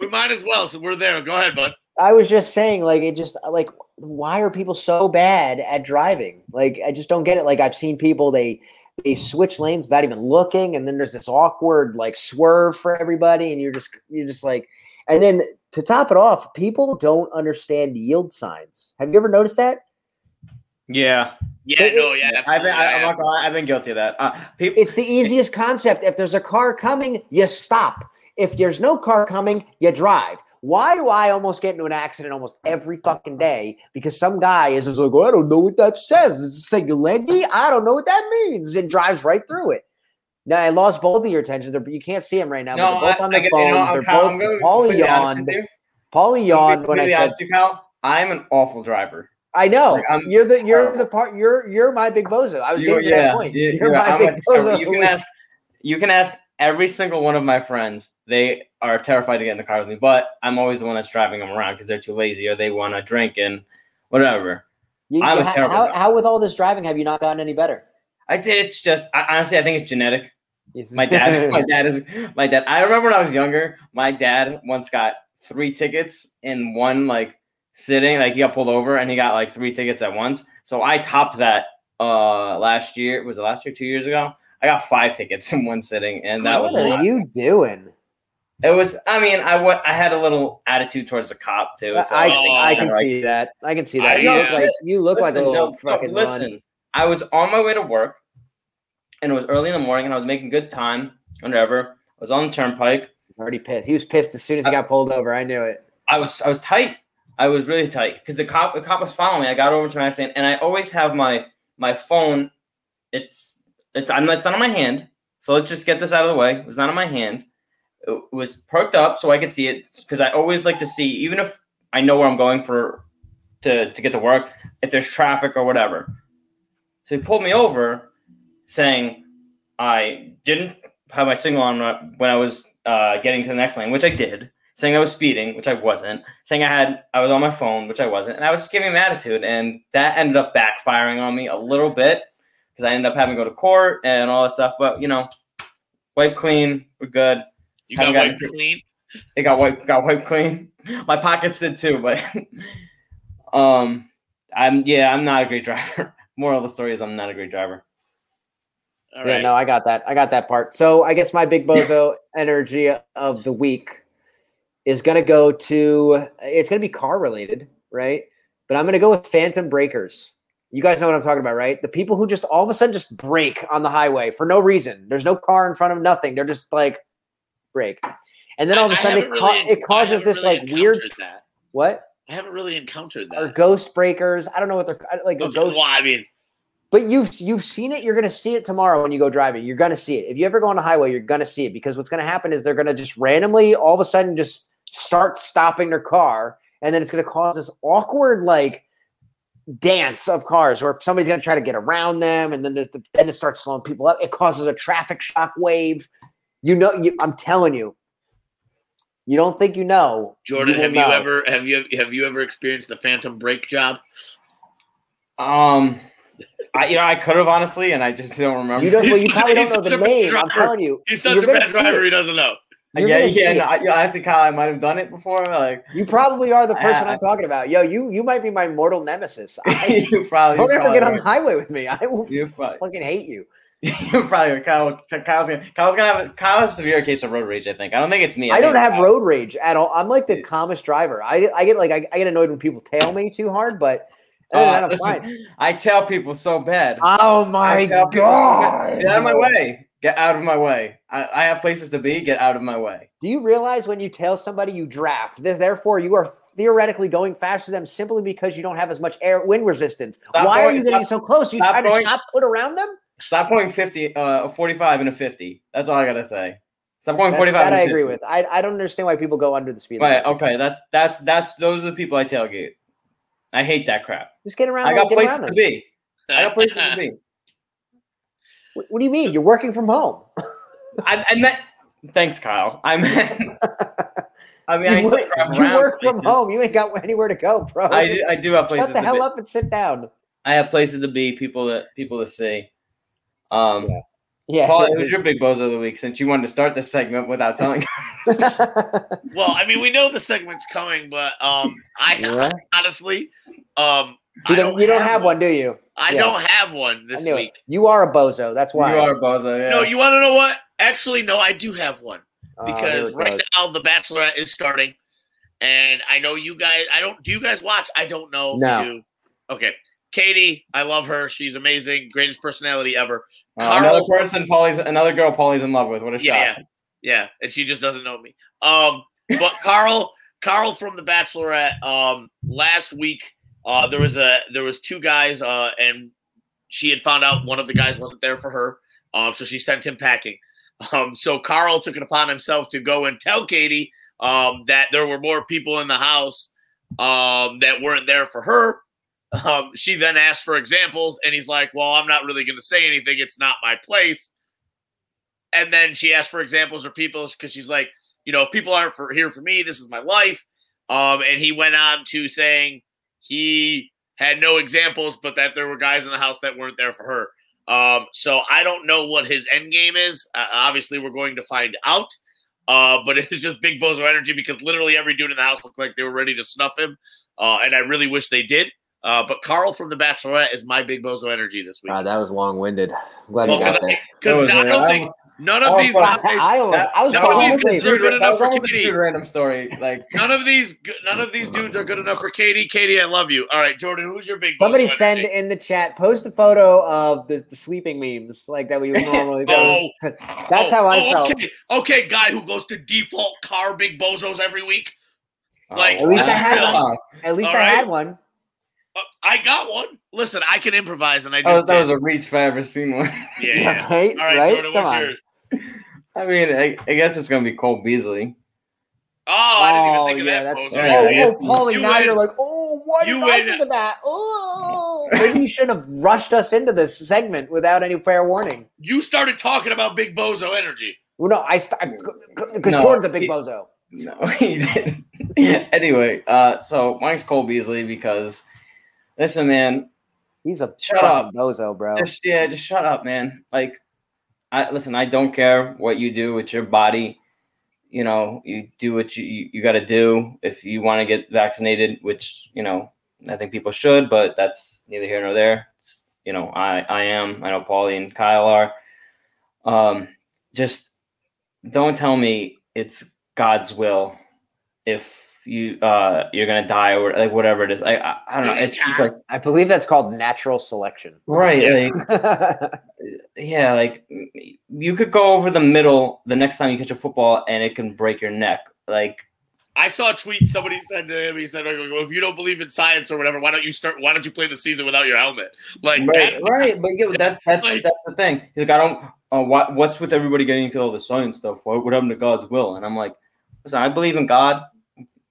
Speaker 2: We might as well. So we're there. Go ahead, bud.
Speaker 4: I was just saying, like, it just like, why are people so bad at driving? Like, I just don't get it. Like, I've seen people they they switch lanes without even looking, and then there's this awkward like swerve for everybody, and you're just you're just like, and then to top it off, people don't understand yield signs. Have you ever noticed that?
Speaker 3: Yeah,
Speaker 2: Yeah, no, yeah.
Speaker 3: I've been. I, I'm not, I've been guilty of that. Uh, people,
Speaker 4: It's the easiest concept. If there's a car coming, you stop. If there's no car coming, you drive. Why do I almost get into an accident almost every fucking day? Because some guy is just like, oh, I don't know what that says. It's singularity. I don't know what that means, and drives right through it. Now I lost both of your attention, but you can't see them right now.
Speaker 3: no,
Speaker 4: they're both
Speaker 3: I,
Speaker 4: on
Speaker 3: I
Speaker 4: the
Speaker 3: get,
Speaker 4: phones.
Speaker 3: you know,
Speaker 4: they're
Speaker 3: Kyle,
Speaker 4: both.
Speaker 3: I'm gonna be
Speaker 4: Paulie yawned. Paulie yawned when I said,
Speaker 3: you, Kyle. I'm an awful driver.
Speaker 4: "I know
Speaker 3: I'm
Speaker 4: you're the you're the part. You're you're my big bozo." I was
Speaker 3: You-
Speaker 4: getting to that point.
Speaker 3: you-
Speaker 4: You're
Speaker 3: you-
Speaker 4: my
Speaker 3: I'm
Speaker 4: big
Speaker 3: a
Speaker 4: bozo.
Speaker 3: You can ask. You can ask every single one of my friends. They are terrified to get in the car with me, but I'm always the one that's driving them around because they're too lazy or they want to drink and whatever.
Speaker 4: You-
Speaker 3: I'm a
Speaker 4: how-
Speaker 3: terrible
Speaker 4: how, how with all this driving have you not gotten any better?
Speaker 3: I did. It's just I, honestly, I think it's genetic. My dad, my dad is my dad. I remember when I was younger, my dad once got three tickets in one like sitting. Like he got pulled over and he got like three tickets at once. So I topped that uh last year. Was it last year? Two years ago? I got five tickets in one sitting, and that
Speaker 2: What
Speaker 3: was
Speaker 4: what are you doing?
Speaker 3: It was. I mean, I wa- I had a little attitude towards the cop too. So
Speaker 4: I,
Speaker 2: Oh,
Speaker 4: I can
Speaker 3: like-
Speaker 4: see that. I can see that.
Speaker 2: I-
Speaker 4: you, look
Speaker 2: yeah.
Speaker 4: like, you look like a little
Speaker 3: no,
Speaker 4: fucking
Speaker 3: listen.
Speaker 4: run.
Speaker 3: I was on my way to work, and it was early in the morning, and I was making good time. Whatever. I was on the turnpike.
Speaker 4: Already pissed. He was pissed as soon as he got pulled over. I knew it.
Speaker 3: I was I was tight. I was really tight because the cop the cop was following me. I got over to my accident, and I always have my my phone. It's it's, I'm, it's not on my hand. So let's just get this out of the way. It was not on my hand. It was perked up so I could see it because I always like to see, even if I know where I'm going for to to get to work, if there's traffic or whatever. So he pulled me over, saying I didn't have my signal on when I was uh, getting to the next lane, which I did saying I was speeding, which I wasn't, saying I had I was on my phone, which I wasn't, and I was just giving him attitude, and that ended up backfiring on me a little bit because I ended up having to go to court and all that stuff. But you know, wipe clean, we're good.
Speaker 2: You got
Speaker 3: Haven't gotten
Speaker 2: wiped
Speaker 3: to-
Speaker 2: clean.
Speaker 3: It got wiped, got wiped clean. My pockets did too, but um, I'm yeah, I'm not a great driver. Moral of the story is I'm not a great driver.
Speaker 2: All
Speaker 4: yeah,
Speaker 2: right.
Speaker 4: no, I got that. I got that part. So I guess my big bozo energy of the week is going to go to. It's going to be car related, right? But I'm going to go with phantom breakers. You guys know what I'm talking about, right? The people who just all of a sudden just brake on the highway for no reason. There's no car in front of nothing. They're just like break, and then all of a sudden it,
Speaker 2: haven't
Speaker 4: ca- it causes this
Speaker 2: really
Speaker 4: like weird
Speaker 2: That.
Speaker 4: what
Speaker 2: I haven't really encountered that.
Speaker 4: or ghost breakers. I don't know what they're like a ghost
Speaker 2: well, I mean,
Speaker 4: But you've you've seen it. You're going to see it tomorrow when you go driving. You're going to see it. If you ever go on a highway, you're going to see it because what's going to happen is they're going to just randomly, all of a sudden, just start stopping their car, and then it's going to cause this awkward like dance of cars where somebody's going to try to get around them, and then there's the, then it starts slowing people up. It causes a traffic shock wave. You know, you, I'm telling you, you don't think you know.
Speaker 2: Jordan,
Speaker 4: will
Speaker 2: have you ever have you have you ever experienced the phantom brake job?
Speaker 3: Um, I you know I could have honestly, and I just don't remember.
Speaker 4: You don't. Well, you
Speaker 2: such a-
Speaker 4: probably don't know the
Speaker 2: such a
Speaker 4: name. I'm telling you.
Speaker 2: He's such a bad driver,
Speaker 4: it.
Speaker 2: he doesn't know.
Speaker 4: You're
Speaker 3: yeah,
Speaker 4: see
Speaker 3: yeah. No, I, yeah, honestly, Kyle, I might have done it before. Like
Speaker 4: You probably are the person
Speaker 3: I-
Speaker 4: I'm talking about. Yo, you you might be my mortal nemesis. I,
Speaker 3: you probably
Speaker 4: don't
Speaker 3: you
Speaker 4: ever
Speaker 3: probably
Speaker 4: get on
Speaker 3: are.
Speaker 4: the highway with me. I will
Speaker 3: You probably,
Speaker 4: fucking hate you.
Speaker 3: you probably are. Kyle, Kyle's gonna Kyle's gonna have a, Kyle has a severe case of road rage. I think. I don't think it's me.
Speaker 4: I don't have
Speaker 3: Kyle-
Speaker 4: road rage at all. I'm like the calmest driver. I, I get like I, I get annoyed when people tail me too hard, but
Speaker 3: Uh,
Speaker 4: I'm
Speaker 3: listen. I tell people so bad.
Speaker 4: Oh my
Speaker 3: so
Speaker 4: god!
Speaker 3: bad. Get out of my way. Get out of my way. I, I have places to be. Get out of my way.
Speaker 4: Do you realize when you tail somebody, you draft? Therefore, you are theoretically going faster than them simply because you don't have as much air wind resistance.
Speaker 3: Stop
Speaker 4: Why are you getting
Speaker 3: stop-
Speaker 4: so close? You
Speaker 3: stop
Speaker 4: try to
Speaker 3: going-
Speaker 4: shot put around them?
Speaker 3: Stop going 50, uh, 45 and a 50. That's all I gotta say. Stop going
Speaker 4: That,
Speaker 3: 45.
Speaker 4: that
Speaker 3: and a
Speaker 4: I agree with. I, I don't understand why people go under the speed
Speaker 3: Right.
Speaker 4: limit.
Speaker 3: Okay. That that's that's those are the people I tailgate. I hate that crap.
Speaker 4: Just get around.
Speaker 3: I got places to be. I got places to be.
Speaker 4: What, what do you mean? You're working from home.
Speaker 3: I, I meant. Thanks, Kyle. I meant. I mean, I
Speaker 4: you
Speaker 3: still
Speaker 4: work,
Speaker 3: drive
Speaker 4: you
Speaker 3: around.
Speaker 4: work from
Speaker 3: places.
Speaker 4: home. You ain't got anywhere to go, bro.
Speaker 3: I
Speaker 4: Just
Speaker 3: do, I do have places
Speaker 4: Shut the
Speaker 3: to
Speaker 4: hell
Speaker 3: be.
Speaker 4: up and sit down.
Speaker 3: I have places to be. People that people to see. Um,
Speaker 4: Yeah. Yeah.
Speaker 3: Paul, who's your big bozo of the week? Since you wanted to start this segment without telling. Us.
Speaker 2: well, I mean, we know the segment's coming, but um, I
Speaker 4: Yeah.
Speaker 2: honestly, um,
Speaker 4: you
Speaker 2: I
Speaker 4: don't, you don't have one, do you?
Speaker 2: I
Speaker 4: Yeah.
Speaker 2: don't have one this
Speaker 4: knew
Speaker 2: week.
Speaker 4: it. You are a bozo. That's why.
Speaker 3: You are a bozo. Yeah.
Speaker 2: No, you want to know what? Actually, no, I do have one because
Speaker 4: it
Speaker 2: right
Speaker 4: goes.
Speaker 2: now the Bachelorette is starting, and I know you guys. I don't. Do you guys watch? I don't know.
Speaker 4: No.
Speaker 2: You. Okay, Katie, I love her. She's amazing. Greatest personality ever.
Speaker 3: Uh,
Speaker 2: Carl-
Speaker 3: another person, Paulie's another girl. Paulie's in love with. What a
Speaker 2: Yeah,
Speaker 3: shock.
Speaker 2: yeah, yeah, and she just doesn't know me. Um, but Carl, Carl from the Bachelorette. Um, last week, uh, there was a there was two guys, uh, and she had found out one of the guys wasn't there for her. Um, so she sent him packing. Um, so Carl took it upon himself to go and tell Katie um, that there were more people in the house um, that weren't there for her. Um, she then asked for examples, and he's like, "Well, I'm not really going to say anything. It's not my place." And then she asked for examples or people because she's like, you know, if people aren't for, here for me, this is my life. Um, and he went on to saying he had no examples, but that there were guys in the house that weren't there for her. Um, so I don't know what his end game is. Uh, obviously, we're going to find out. Uh, but it's just big bozo energy because literally every dude in the house looked like they were ready to snuff him. Uh, and I really wish they did. Uh, but Carl from the Bachelorette is my big bozo energy this week.
Speaker 4: God, that was long winded. Glad
Speaker 2: Well,
Speaker 4: you got
Speaker 2: because
Speaker 4: there.
Speaker 2: because
Speaker 3: That was
Speaker 2: I don't
Speaker 3: I
Speaker 2: think
Speaker 3: almost-
Speaker 2: none of
Speaker 3: almost
Speaker 2: these
Speaker 3: thought-
Speaker 4: I,
Speaker 3: That-
Speaker 4: I was
Speaker 2: that
Speaker 3: That was
Speaker 4: falling
Speaker 3: a.
Speaker 2: They're good enough for Katie.
Speaker 3: random story. Like
Speaker 2: none of these none of these dudes are good enough for Katie. Katie, I love you. All right, Jordan, who's your big bozo
Speaker 4: Somebody
Speaker 2: energy?
Speaker 4: send in the chat, post a photo of the, the sleeping memes like that we would normally do.
Speaker 2: Oh.
Speaker 4: That's
Speaker 2: Oh,
Speaker 4: how I
Speaker 2: oh,
Speaker 4: felt.
Speaker 2: Okay, okay, guy who goes to default car big bozos every week. Like,
Speaker 4: At least I had one. At least
Speaker 2: All
Speaker 4: I
Speaker 2: right.
Speaker 4: had one.
Speaker 2: Uh, I got one. Listen, I can improvise, and I
Speaker 3: That was,
Speaker 2: just
Speaker 3: that was a reach if I ever seen one.
Speaker 2: yeah, yeah.
Speaker 4: right?
Speaker 2: All right,
Speaker 4: right?
Speaker 2: Jordan,
Speaker 4: Come
Speaker 2: what's
Speaker 4: on.
Speaker 2: yours?
Speaker 3: I mean, I, I guess it's gonna be Cole Beasley.
Speaker 2: Oh, I didn't even
Speaker 4: Oh,
Speaker 2: think of
Speaker 4: yeah,
Speaker 2: that.
Speaker 4: that's-
Speaker 2: Bozo.
Speaker 4: Oh,
Speaker 3: I guess
Speaker 4: oh, Paulie,
Speaker 2: you
Speaker 4: now
Speaker 2: win.
Speaker 4: you're like, oh, why
Speaker 2: You
Speaker 4: did I
Speaker 2: win.
Speaker 4: think of that? Oh, maybe you should have rushed us into this segment without any fair warning.
Speaker 2: You started talking about big bozo energy.
Speaker 4: Well, no, I because
Speaker 3: No,
Speaker 4: Jordan's a big
Speaker 3: he-
Speaker 4: bozo.
Speaker 3: No, he didn't. anyway, uh, so mine's Cole Beasley because listen, man,
Speaker 4: He's a
Speaker 3: Shut up.
Speaker 4: bozo, bro.
Speaker 3: just yeah, just shut up, man. Like, I listen. I don't care what you do with your body. You know, you do what you you, you got to do if you want to get vaccinated, which you know I think people should, but that's neither here nor there. It's, you know, I I am. I know Paulie and Kyle are. Um, just don't tell me it's God's will if you uh you're gonna die or like whatever it is. I I, I don't know. It's, it's like
Speaker 4: I believe that's called natural selection.
Speaker 3: right. Like, yeah, like you could go over the middle the next time you catch a football and it can break your neck. Like
Speaker 2: I saw a tweet somebody said to him. He said, "Well, "If you don't believe in science or whatever, why don't you start? Why don't you play the season without your helmet?" Like,
Speaker 3: right,
Speaker 2: that-
Speaker 3: right, but yeah, that that's
Speaker 2: Like-
Speaker 3: that's the thing. He's like, I don't. Uh, what what's with everybody getting into all the science stuff? What what happened to God's will? And I'm like, listen, I believe in God.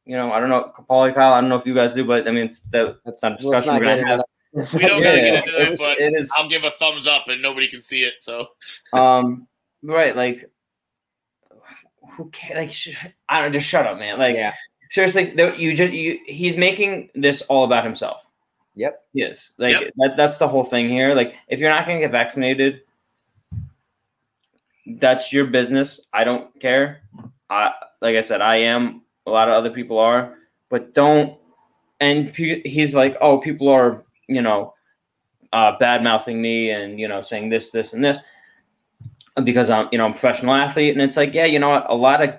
Speaker 3: You know, I don't know, Paulie Kyle. I don't know if you guys do, but I mean, it's the that's not a discussion
Speaker 4: not
Speaker 3: we're gonna
Speaker 4: into
Speaker 3: have.
Speaker 2: We don't
Speaker 3: Yeah,
Speaker 2: gotta get into that, but
Speaker 3: it is.
Speaker 2: I'll give a thumbs up and nobody can see it. So
Speaker 3: Um, right, like, who cares? Like, sh- I don't just shut up, man. Like,
Speaker 4: yeah.
Speaker 3: seriously, there- you just you, he's making this all about himself.
Speaker 4: Yep.
Speaker 3: He is like
Speaker 2: Yep.
Speaker 3: that. That's the whole thing here. Like, if you're not gonna get vaccinated, that's your business. I don't care. I like I said, I am. A lot of other people are, but don't. And he's like, oh, people are, you know, uh, bad mouthing me and you know saying this, this, and this because I'm, you know, I'm a professional athlete, and it's like, yeah, you know what, a lot of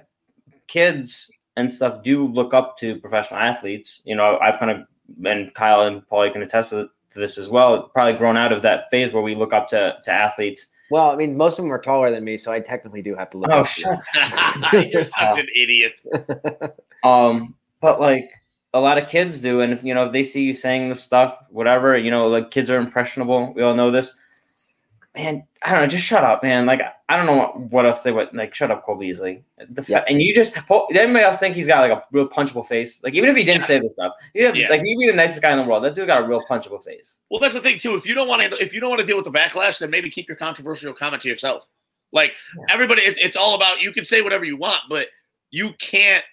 Speaker 3: kids and stuff do look up to professional athletes. You know, I've kind of, and Kyle and Paul, you can attest to this as well. Probably grown out of that phase where we look up to to athletes.
Speaker 4: Well, I mean, most of them are taller than me, so I technically do have to look.
Speaker 3: Oh,
Speaker 4: up to you.
Speaker 3: shut
Speaker 2: you're such an idiot.
Speaker 3: Um, but like a lot of kids do, and if you know if they see you saying this stuff, whatever, you know, like kids are impressionable. We all know this. Man, I don't know. Just shut up, man. Like I don't know what, what else they would like. Shut up, Cole Beasley. The fa-
Speaker 4: Yeah.
Speaker 3: And you just Paul- did anybody else think he's got like a real punchable face? Like even if he didn't
Speaker 2: Yes.
Speaker 3: say this stuff, yeah,
Speaker 2: Yeah.
Speaker 3: like he'd be the nicest guy in the world. That dude got a real punchable face.
Speaker 2: Well, that's the thing too. If you don't want to, if you don't want to deal with the backlash, then maybe keep your controversial comment to yourself. Like everybody, it's, it's all about. You can say whatever you want, but you can't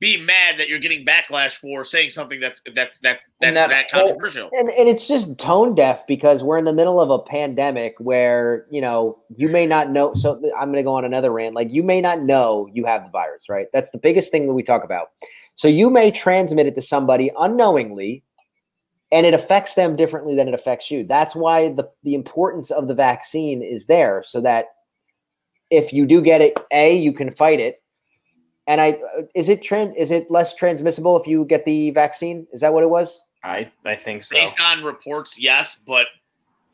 Speaker 2: be mad that you're getting backlash for saying something that's that's that that's that,
Speaker 3: that whole-
Speaker 2: controversial.
Speaker 4: And, and it's just tone deaf because we're in the middle of a pandemic where you know you may not know. So I'm going to go on another rant. Like you may not know you have the virus, right? That's the biggest thing that we talk about. So you may transmit it to somebody unknowingly, and it affects them differently than it affects you. That's why the the importance of the vaccine is there, so that if you do get it, a you can fight it. And I is it trans is it less transmissible if you get the vaccine? Is that what it was?
Speaker 3: I I think so.
Speaker 2: Based on reports, yes, but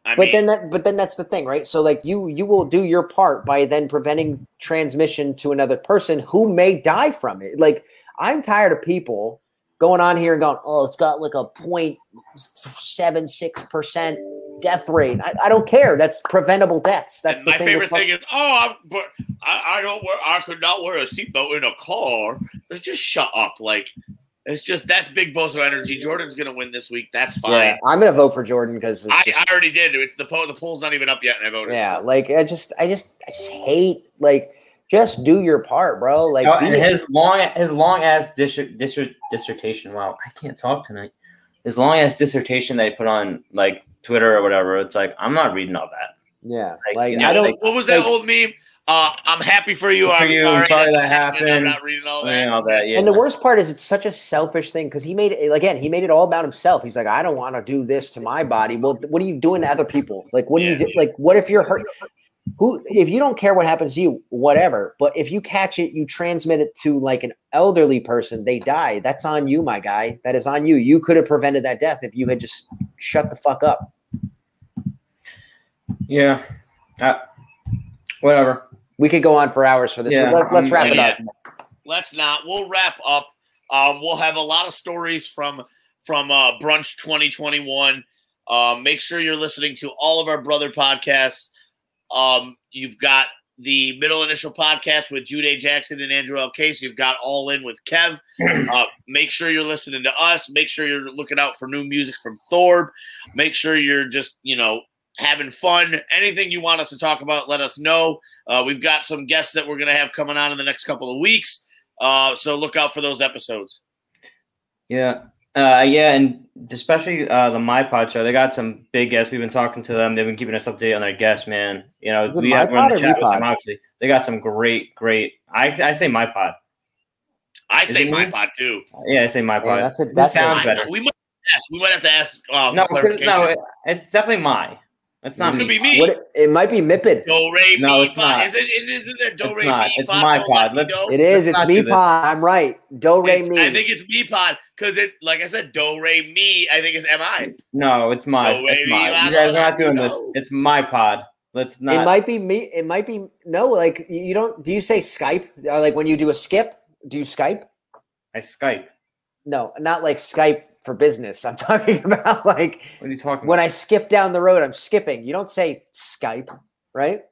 Speaker 2: I
Speaker 4: but
Speaker 2: mean,
Speaker 4: then that but then that's the thing right so like you you will do your part by then preventing transmission to another person who may die from it like i'm tired of people going on here and going oh it's got like a 0.76% death rate I, I don't care that's preventable deaths that's
Speaker 2: and
Speaker 4: the
Speaker 2: my
Speaker 4: thing
Speaker 2: favorite
Speaker 4: talking-
Speaker 2: thing is, oh, I'm, but I, I don't wear, I could not wear a seatbelt in a car. It's just shut up. Like, it's just that's big boast of energy. Jordan's gonna win this week. That's fine.
Speaker 4: yeah i'm gonna vote for jordan because
Speaker 2: I, I already did. It's the poll. The poll's not even up yet, and I voted.
Speaker 4: yeah
Speaker 2: so.
Speaker 4: like i just i just i just hate like just do your part bro like
Speaker 3: Oh, and his long his long ass dis- dis- dissertation. Wow, I can't talk tonight. His long ass dissertation that he put on like Twitter or whatever. It's like I'm not reading all that.
Speaker 4: yeah
Speaker 3: like,
Speaker 4: like
Speaker 3: you know,
Speaker 4: i don't
Speaker 3: like-
Speaker 2: What was that
Speaker 4: like-
Speaker 2: old meme? Uh, I'm happy for you.
Speaker 3: For
Speaker 2: I'm
Speaker 3: you,
Speaker 2: sorry,
Speaker 3: sorry that
Speaker 2: I'm
Speaker 3: happened.
Speaker 2: not reading all that.
Speaker 3: All that. Yeah.
Speaker 4: And the worst part is it's such a selfish thing because he made it again, he made it all about himself. He's like, I don't want to do this to my body. Well, what are you doing to other people? Like, what do you do? Like, what if you're hurt? Who if you don't care what happens to you, whatever. But if you catch it, you transmit it to like an elderly person, they die. That's on you, my guy. That is on you. You could have prevented that death if you had just shut the fuck up.
Speaker 3: Yeah. Uh, whatever.
Speaker 4: We could go on for hours for this.
Speaker 3: Yeah,
Speaker 4: Let, us wrap it
Speaker 2: yeah.
Speaker 4: up.
Speaker 2: Let's not. We'll wrap up. Um, we'll have a lot of stories from from uh, brunch 2021. Um, make sure you're listening to all of our brother podcasts. Um, you've got the middle initial podcast with Jude A. Jackson and Andrew L. Case. You've got All In with Kev. Uh, make sure you're listening to us. Make sure you're looking out for new music from Thorb. Make sure you're just, you know, having fun. Anything you want us to talk about, let us know. Uh, we've got some guests that we're going to have coming on in the next couple of weeks. Uh, so look out for those episodes.
Speaker 3: Yeah. Uh, yeah, and especially uh, the My Pod show, they got some big guests. We've been talking to them. They've been keeping us updated on their guests, man. You know, we have, we're in the chat with them,
Speaker 4: Pod?
Speaker 3: obviously. They got some great, great. I I say My Pod.
Speaker 2: I
Speaker 3: Is
Speaker 2: say
Speaker 3: it
Speaker 2: my pod too.
Speaker 3: Yeah, I say My
Speaker 4: Yeah,
Speaker 3: Pod.
Speaker 4: that's a-
Speaker 3: This
Speaker 4: that's a-
Speaker 3: sounds
Speaker 2: I-
Speaker 3: better.
Speaker 2: we might ask. We might have to ask uh, for
Speaker 3: No, 'cause-
Speaker 2: clarification.
Speaker 3: no, it, it's definitely My. It's not
Speaker 2: it could
Speaker 3: me.
Speaker 2: be me.
Speaker 4: What it might be Mipid.
Speaker 2: Do re
Speaker 3: No,
Speaker 2: mi
Speaker 3: it's
Speaker 2: fa.
Speaker 3: not.
Speaker 2: Is it? it Isn't it do
Speaker 3: It's
Speaker 2: re
Speaker 3: not.
Speaker 2: mi
Speaker 3: It's
Speaker 2: fa
Speaker 3: my
Speaker 2: sol
Speaker 3: pod. Let's-
Speaker 4: It is.
Speaker 3: Let's
Speaker 4: It's me pod. I'm right. Do re
Speaker 2: It's-
Speaker 4: mi.
Speaker 2: I think it's me pod because it, like I said, do re mi. I think it's mi.
Speaker 3: No, it's my.
Speaker 2: No,
Speaker 3: it's my. You guys are
Speaker 2: don't
Speaker 3: doing this. It's my pod. Let's not.
Speaker 4: it might be me. It might be no. Like you you don't. Do you say Skype? Uh, like when you do a skip, do you Skype?
Speaker 3: I Skype.
Speaker 4: No, not like Skype for business. I'm talking about like
Speaker 3: What are you talking
Speaker 4: when
Speaker 3: about?
Speaker 4: I skip down the road. I'm skipping. You don't say Skype, right?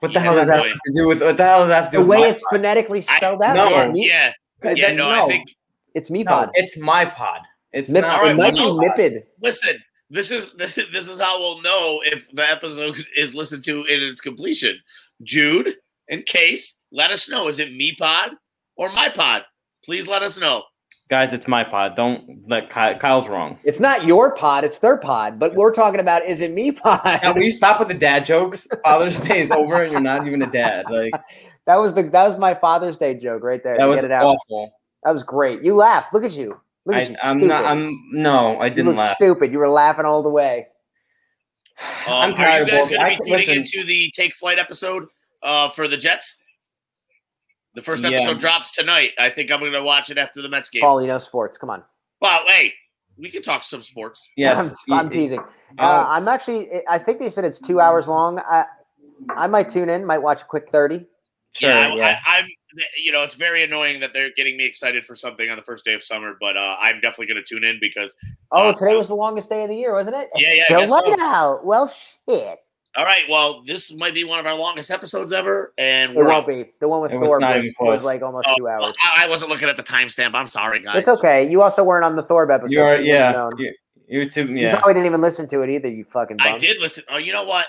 Speaker 3: What the
Speaker 2: Yeah,
Speaker 3: hell does that have to do with? What the hell does that have to do
Speaker 4: The
Speaker 3: with
Speaker 4: way
Speaker 3: my
Speaker 4: it's phonetically
Speaker 2: I-
Speaker 4: spelled out.
Speaker 3: no,
Speaker 4: yeah, me-
Speaker 2: Yeah,
Speaker 3: pod?
Speaker 2: yeah. No,
Speaker 3: no.
Speaker 2: I think
Speaker 4: It's me
Speaker 3: No,
Speaker 4: pod.
Speaker 3: it's my pod. It's
Speaker 4: Mip-
Speaker 3: not.
Speaker 2: All right,
Speaker 4: it might
Speaker 2: well,
Speaker 4: be.
Speaker 2: Uh,
Speaker 4: Mipid.
Speaker 2: Listen, this is this, this is how we'll know if the episode is listened to in its completion. Jude and Case, let us know. Is it me pod or my pod? Please let us know.
Speaker 3: Guys, it's my pod. Don't let Kyle, Kyle's wrong.
Speaker 4: It's not your pod, it's their pod. But we're talking about is it me pod?
Speaker 3: Now, will you stop with the dad jokes? Father's Day is over, and you're not even a dad. Like
Speaker 4: that was the that was my Father's Day joke right there.
Speaker 3: that was
Speaker 4: get it out.
Speaker 3: awful.
Speaker 4: That was great. You laughed. Look at you. Look at
Speaker 3: I,
Speaker 4: you.
Speaker 3: I'm
Speaker 4: stupid.
Speaker 3: not. I'm no. I didn't
Speaker 4: look
Speaker 3: laugh.
Speaker 4: stupid. You were laughing all the way.
Speaker 2: Um,
Speaker 3: I'm
Speaker 2: are
Speaker 3: tired
Speaker 2: you guys
Speaker 3: both.
Speaker 2: going to be
Speaker 3: can-
Speaker 2: tuning
Speaker 3: listen.
Speaker 2: into the Take Flight episode uh, for the Jets? The first
Speaker 3: Yeah.
Speaker 2: episode drops tonight. I think I'm going to watch it after the Mets game.
Speaker 4: Paul, you know sports. Come on.
Speaker 2: Well, hey, we can talk some sports.
Speaker 3: Yes,
Speaker 4: I'm, I'm teasing.
Speaker 3: Oh.
Speaker 4: Uh, I'm actually. I think they said it's two hours long. I I might tune in. Might watch a quick thirty.
Speaker 3: Sure.
Speaker 2: yeah, I,
Speaker 3: yeah.
Speaker 2: I, I'm. You know, it's very annoying that they're getting me excited for something on the first day of summer, but uh, I'm definitely going to tune in because.
Speaker 4: Oh,
Speaker 2: Uh,
Speaker 4: today was the longest day of the year, wasn't it?
Speaker 2: Yeah,
Speaker 4: It's
Speaker 2: yeah, I
Speaker 4: Still
Speaker 2: guess so.
Speaker 4: out. Well, shit.
Speaker 2: All right, well, this might be one of our longest episodes ever, and
Speaker 4: It
Speaker 2: we're
Speaker 4: won't
Speaker 2: out.
Speaker 4: be. The one with
Speaker 3: It
Speaker 4: Thor
Speaker 3: not
Speaker 4: was, was like almost
Speaker 2: Oh,
Speaker 4: two hours.
Speaker 2: I, I wasn't looking at the timestamp. I'm sorry, guys.
Speaker 4: It's okay. You also weren't on the Thor episode.
Speaker 3: You're
Speaker 4: you
Speaker 3: yeah.
Speaker 4: known.
Speaker 3: You, you too.
Speaker 4: You
Speaker 3: Yeah.
Speaker 4: probably didn't even listen to it either. You fucking. Bum.
Speaker 2: I did listen. Oh, you know what?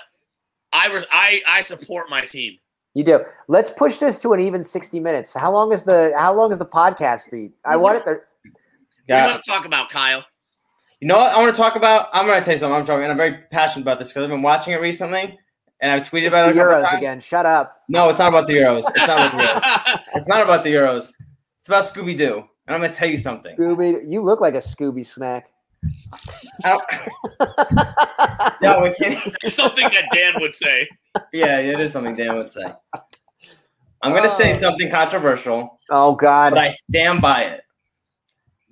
Speaker 2: I was I I support my team.
Speaker 4: You do. Let's push this to an even sixty minutes. How long is the How long is the podcast feed? I want it. To,
Speaker 2: What do you want to talk about, Kyle?
Speaker 3: You know what I want to talk about? I'm going to tell you something. I'm talking, and I'm very passionate about this because I've been watching it recently, and I've tweeted
Speaker 4: it's
Speaker 3: about it
Speaker 4: the
Speaker 3: a
Speaker 4: Euros
Speaker 3: times.
Speaker 4: again. Shut up.
Speaker 3: No, it's not about the Euros. It's not about the Euros. It's not about the Euros. It's about Scooby Doo. And I'm going to tell you something.
Speaker 4: Scooby, you look like a Scooby snack.
Speaker 3: I no, we can't.
Speaker 2: It's something that Dan would say.
Speaker 3: Yeah, it is something Dan would say. I'm going to say
Speaker 4: Oh.
Speaker 3: something controversial,
Speaker 4: oh God.
Speaker 3: but I stand by it.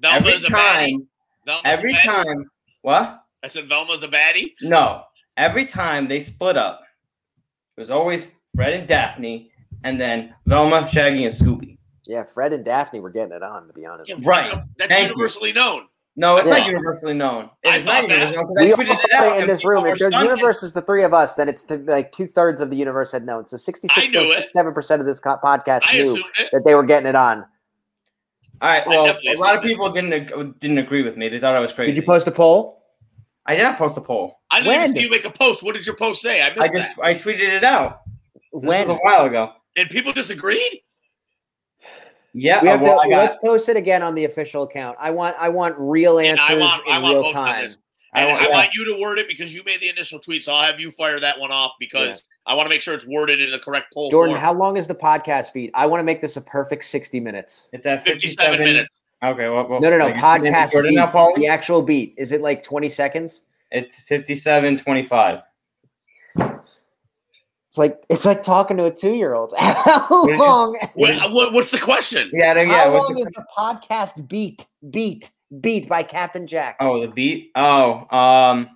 Speaker 3: Every
Speaker 2: Velma's a
Speaker 3: time,
Speaker 2: Velma's
Speaker 3: every time, what?
Speaker 2: I said Velma's a baddie.
Speaker 3: No, every time they split up, it was always Fred and Daphne, and then Velma, Shaggy, and Scooby.
Speaker 4: yeah, Fred and Daphne were getting it on. To be honest.
Speaker 2: Yeah,
Speaker 3: Right.
Speaker 2: That's
Speaker 3: Thank you.
Speaker 2: universally known.
Speaker 3: No, it's
Speaker 4: Yeah.
Speaker 3: not universally known. It's not
Speaker 2: that.
Speaker 3: universally known
Speaker 4: We
Speaker 3: I
Speaker 4: all
Speaker 3: it
Speaker 4: say
Speaker 3: out.
Speaker 4: in this room, if
Speaker 3: the
Speaker 4: universe is the three of us, then it's to, like two thirds of the universe had known. So sixty-six
Speaker 2: I knew
Speaker 4: point
Speaker 2: it.
Speaker 4: six seven percent of this co- podcast
Speaker 2: I
Speaker 4: knew that they were getting it on.
Speaker 3: All right. Well, a lot of
Speaker 2: assumed it.
Speaker 3: people didn't ag- didn't agree with me. They thought I was crazy.
Speaker 4: Did you post a poll?
Speaker 3: I did not post a poll.
Speaker 2: I didn't even see you make a post. What did your post say? I missed
Speaker 3: I just I tweeted it out. This
Speaker 4: When
Speaker 3: was a while ago.
Speaker 2: that. And people disagreed.
Speaker 3: Yeah.
Speaker 4: we
Speaker 3: uh,
Speaker 4: have
Speaker 3: well,
Speaker 4: to
Speaker 3: got-
Speaker 4: let's post it again on the official account. I want I want real answers
Speaker 2: I want- I
Speaker 4: in
Speaker 2: want
Speaker 4: real
Speaker 2: votes on
Speaker 4: time.
Speaker 2: This.
Speaker 3: I
Speaker 2: And I,
Speaker 3: want- yeah.
Speaker 2: want you to word it because you made the initial tweet. So I'll have you fire that one off because I want to make sure it's worded in the correct poll.
Speaker 4: Jordan,
Speaker 2: form.
Speaker 4: how long is the podcast beat? I want to make this a perfect sixty minutes.
Speaker 3: It's at
Speaker 2: 57 minutes.
Speaker 3: Okay. Well, well,
Speaker 4: No, no, no.
Speaker 3: like,
Speaker 4: Podcast beat.
Speaker 3: now, Paulie?
Speaker 4: The actual beat is it like twenty seconds?
Speaker 3: It's 57 25.
Speaker 4: It's like it's like talking to a two year old. How long?
Speaker 2: What, what, what's the question?
Speaker 3: Yeah. Yeah.
Speaker 4: How
Speaker 3: what's
Speaker 4: long
Speaker 3: the-
Speaker 4: is the podcast beat? Beat beat by Captain Jack.
Speaker 3: oh, the beat. Oh, um,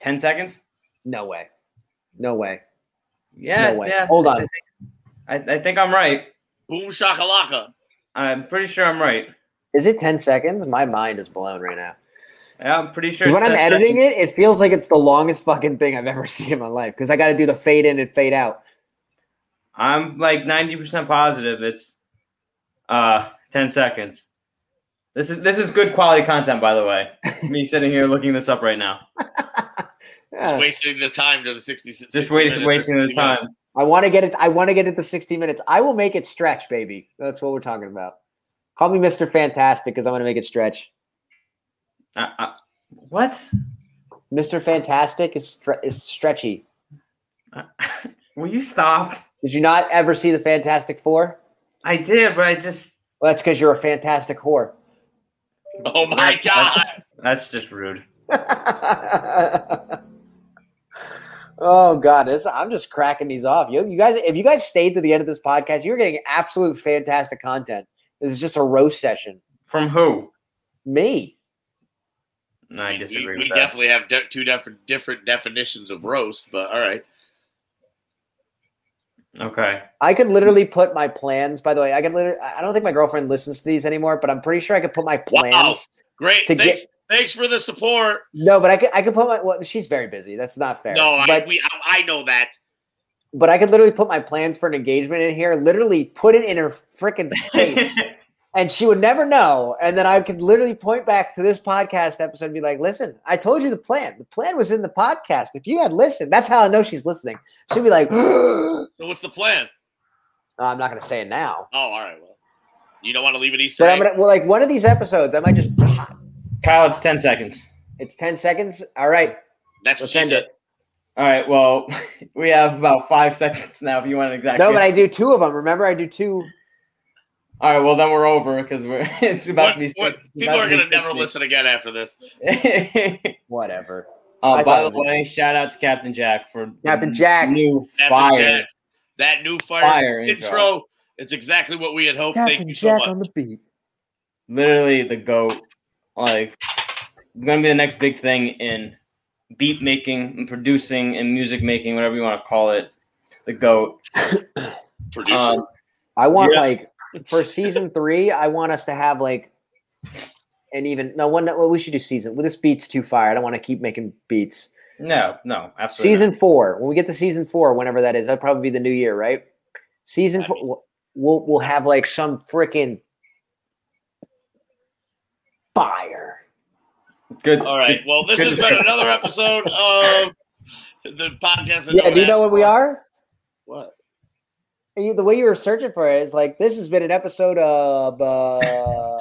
Speaker 3: 10 seconds.
Speaker 4: No way. No way.
Speaker 3: Yeah.
Speaker 4: No way.
Speaker 3: Yeah.
Speaker 4: Hold
Speaker 3: I
Speaker 4: on.
Speaker 3: think, I, I think I'm right.
Speaker 2: Boom shakalaka.
Speaker 3: I'm pretty sure I'm right.
Speaker 4: Is it 10 seconds? My mind is blown right now.
Speaker 3: Yeah, I'm pretty sure.
Speaker 4: when
Speaker 3: it's
Speaker 4: I'm editing
Speaker 3: seconds.
Speaker 4: it, it feels like it's the longest fucking thing I've ever seen in my life because I got to do the fade in and fade out.
Speaker 3: I'm like 90% positive it's uh 10 seconds. This is this is good quality content, by the way. Me sitting here looking this up right now.
Speaker 4: Yeah.
Speaker 2: Just wasting the time to the 60 60
Speaker 3: Just waiting,
Speaker 2: minutes or
Speaker 3: wasting the
Speaker 2: 60 minutes.
Speaker 3: time.
Speaker 4: I want to get it. I want to get it to 60 minutes. I will make it stretch, baby. That's what we're talking about. Call me Mr. Fantastic because I'm going to make it stretch.
Speaker 3: Uh, uh, what?
Speaker 4: Mr. Fantastic is stre- is stretchy.
Speaker 3: Uh, Will you stop?
Speaker 4: Did you not ever see the Fantastic Four?
Speaker 3: I did, but I just
Speaker 4: Well, that's because you're a fantastic whore.
Speaker 2: Oh my God.
Speaker 3: that's just rude.
Speaker 4: oh God, this, I'm just cracking these off. You, you guys, if you guys stayed to the end of this podcast, you're getting absolute fantastic content. This is just a roast session.
Speaker 3: From who?
Speaker 4: Me.
Speaker 3: No, I
Speaker 2: We-
Speaker 3: disagree
Speaker 2: we,
Speaker 3: with
Speaker 2: we
Speaker 3: that.
Speaker 2: definitely have de- two different different definitions of roast, but all right.
Speaker 3: Okay.
Speaker 4: I could literally put my plans. By the way, I could literally. I don't think my girlfriend listens to these anymore, but I'm pretty sure I could put my plans.
Speaker 2: Wow.
Speaker 4: plans.
Speaker 2: Great.
Speaker 4: To
Speaker 2: Thanks. thanks for the support.
Speaker 4: No, but I could. I could put my. Well, she's very busy. That's not fair.
Speaker 2: No, I,
Speaker 4: but
Speaker 2: we, I, I know that.
Speaker 4: but I could literally put my plans for an engagement in here. Literally put it in her freaking face. and she would never know. And then I could literally point back to this podcast episode and be like, listen, I told you the plan. The plan was in the podcast. If you had listened, that's how I know she's listening. She'd be like,
Speaker 2: So what's the plan?
Speaker 4: Oh, I'm not going to say it now.
Speaker 2: Oh, all right. Well, you don't want to leave it Easter
Speaker 4: But I'm going to, well, like one of these episodes, I might just,
Speaker 3: Kyle, it's 10 seconds.
Speaker 4: it's 10 seconds. All right.
Speaker 2: That's what
Speaker 4: Let's
Speaker 2: she said.
Speaker 4: it.
Speaker 3: All right. Well, we have about five seconds now if you want an exact.
Speaker 4: No, but I do two of them. Remember, I do two.
Speaker 3: All right. Well, then we're over because we're it's about
Speaker 2: What-
Speaker 3: to be.
Speaker 2: what-
Speaker 3: six- it's
Speaker 2: people
Speaker 3: about
Speaker 2: are
Speaker 3: to
Speaker 2: going to never listen again after this.
Speaker 4: Whatever.
Speaker 3: uh, by the
Speaker 4: it was-
Speaker 3: way, shout out to Captain Jack for
Speaker 4: Captain Jack.
Speaker 3: new
Speaker 2: Captain
Speaker 3: fire.
Speaker 2: Jack, that new fire,
Speaker 3: Fire
Speaker 2: intro.
Speaker 3: intro.
Speaker 2: It's exactly what we had hoped. Thank
Speaker 4: Captain
Speaker 2: you so
Speaker 4: Jack
Speaker 2: much.
Speaker 4: on the beat.
Speaker 3: Literally the goat. Like, gonna be the next big thing in beat making and producing and music making, whatever you want to call it. The goat.
Speaker 2: Producer.
Speaker 3: Um,
Speaker 4: I want
Speaker 3: Yeah.
Speaker 4: like for season three, I want us to have like and even no one well, we should do season well this beat's too fire. I don't want to keep making beats.
Speaker 3: no, no, absolutely.
Speaker 4: Season four, when we get to season four, whenever that is, that'll probably be the new year, right? Season
Speaker 2: I
Speaker 4: four we'll- we'll we'll have like some freaking fire.
Speaker 3: Good.
Speaker 2: All right. Well, this has been another episode of the podcast. that
Speaker 4: Yeah, do you know
Speaker 2: asked
Speaker 4: what we are?
Speaker 2: What?
Speaker 4: You- The way you were searching for it is like this has been an episode of uh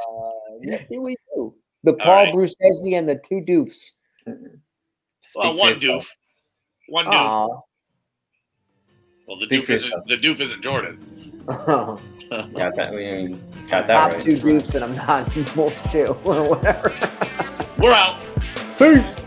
Speaker 4: what do we do? The Paul
Speaker 2: right.
Speaker 4: Brucesi and the two doofs.
Speaker 2: Well,
Speaker 3: Speak
Speaker 2: one
Speaker 3: for
Speaker 2: doof. One doof.
Speaker 4: Aw.
Speaker 2: Well, the
Speaker 3: Speak
Speaker 2: doof isn't the doof isn't Jordan.
Speaker 3: Got that? We mean, got that
Speaker 4: Top
Speaker 3: right.
Speaker 4: two doofs and I'm not wolf two or whatever.
Speaker 2: We're out.
Speaker 4: Peace.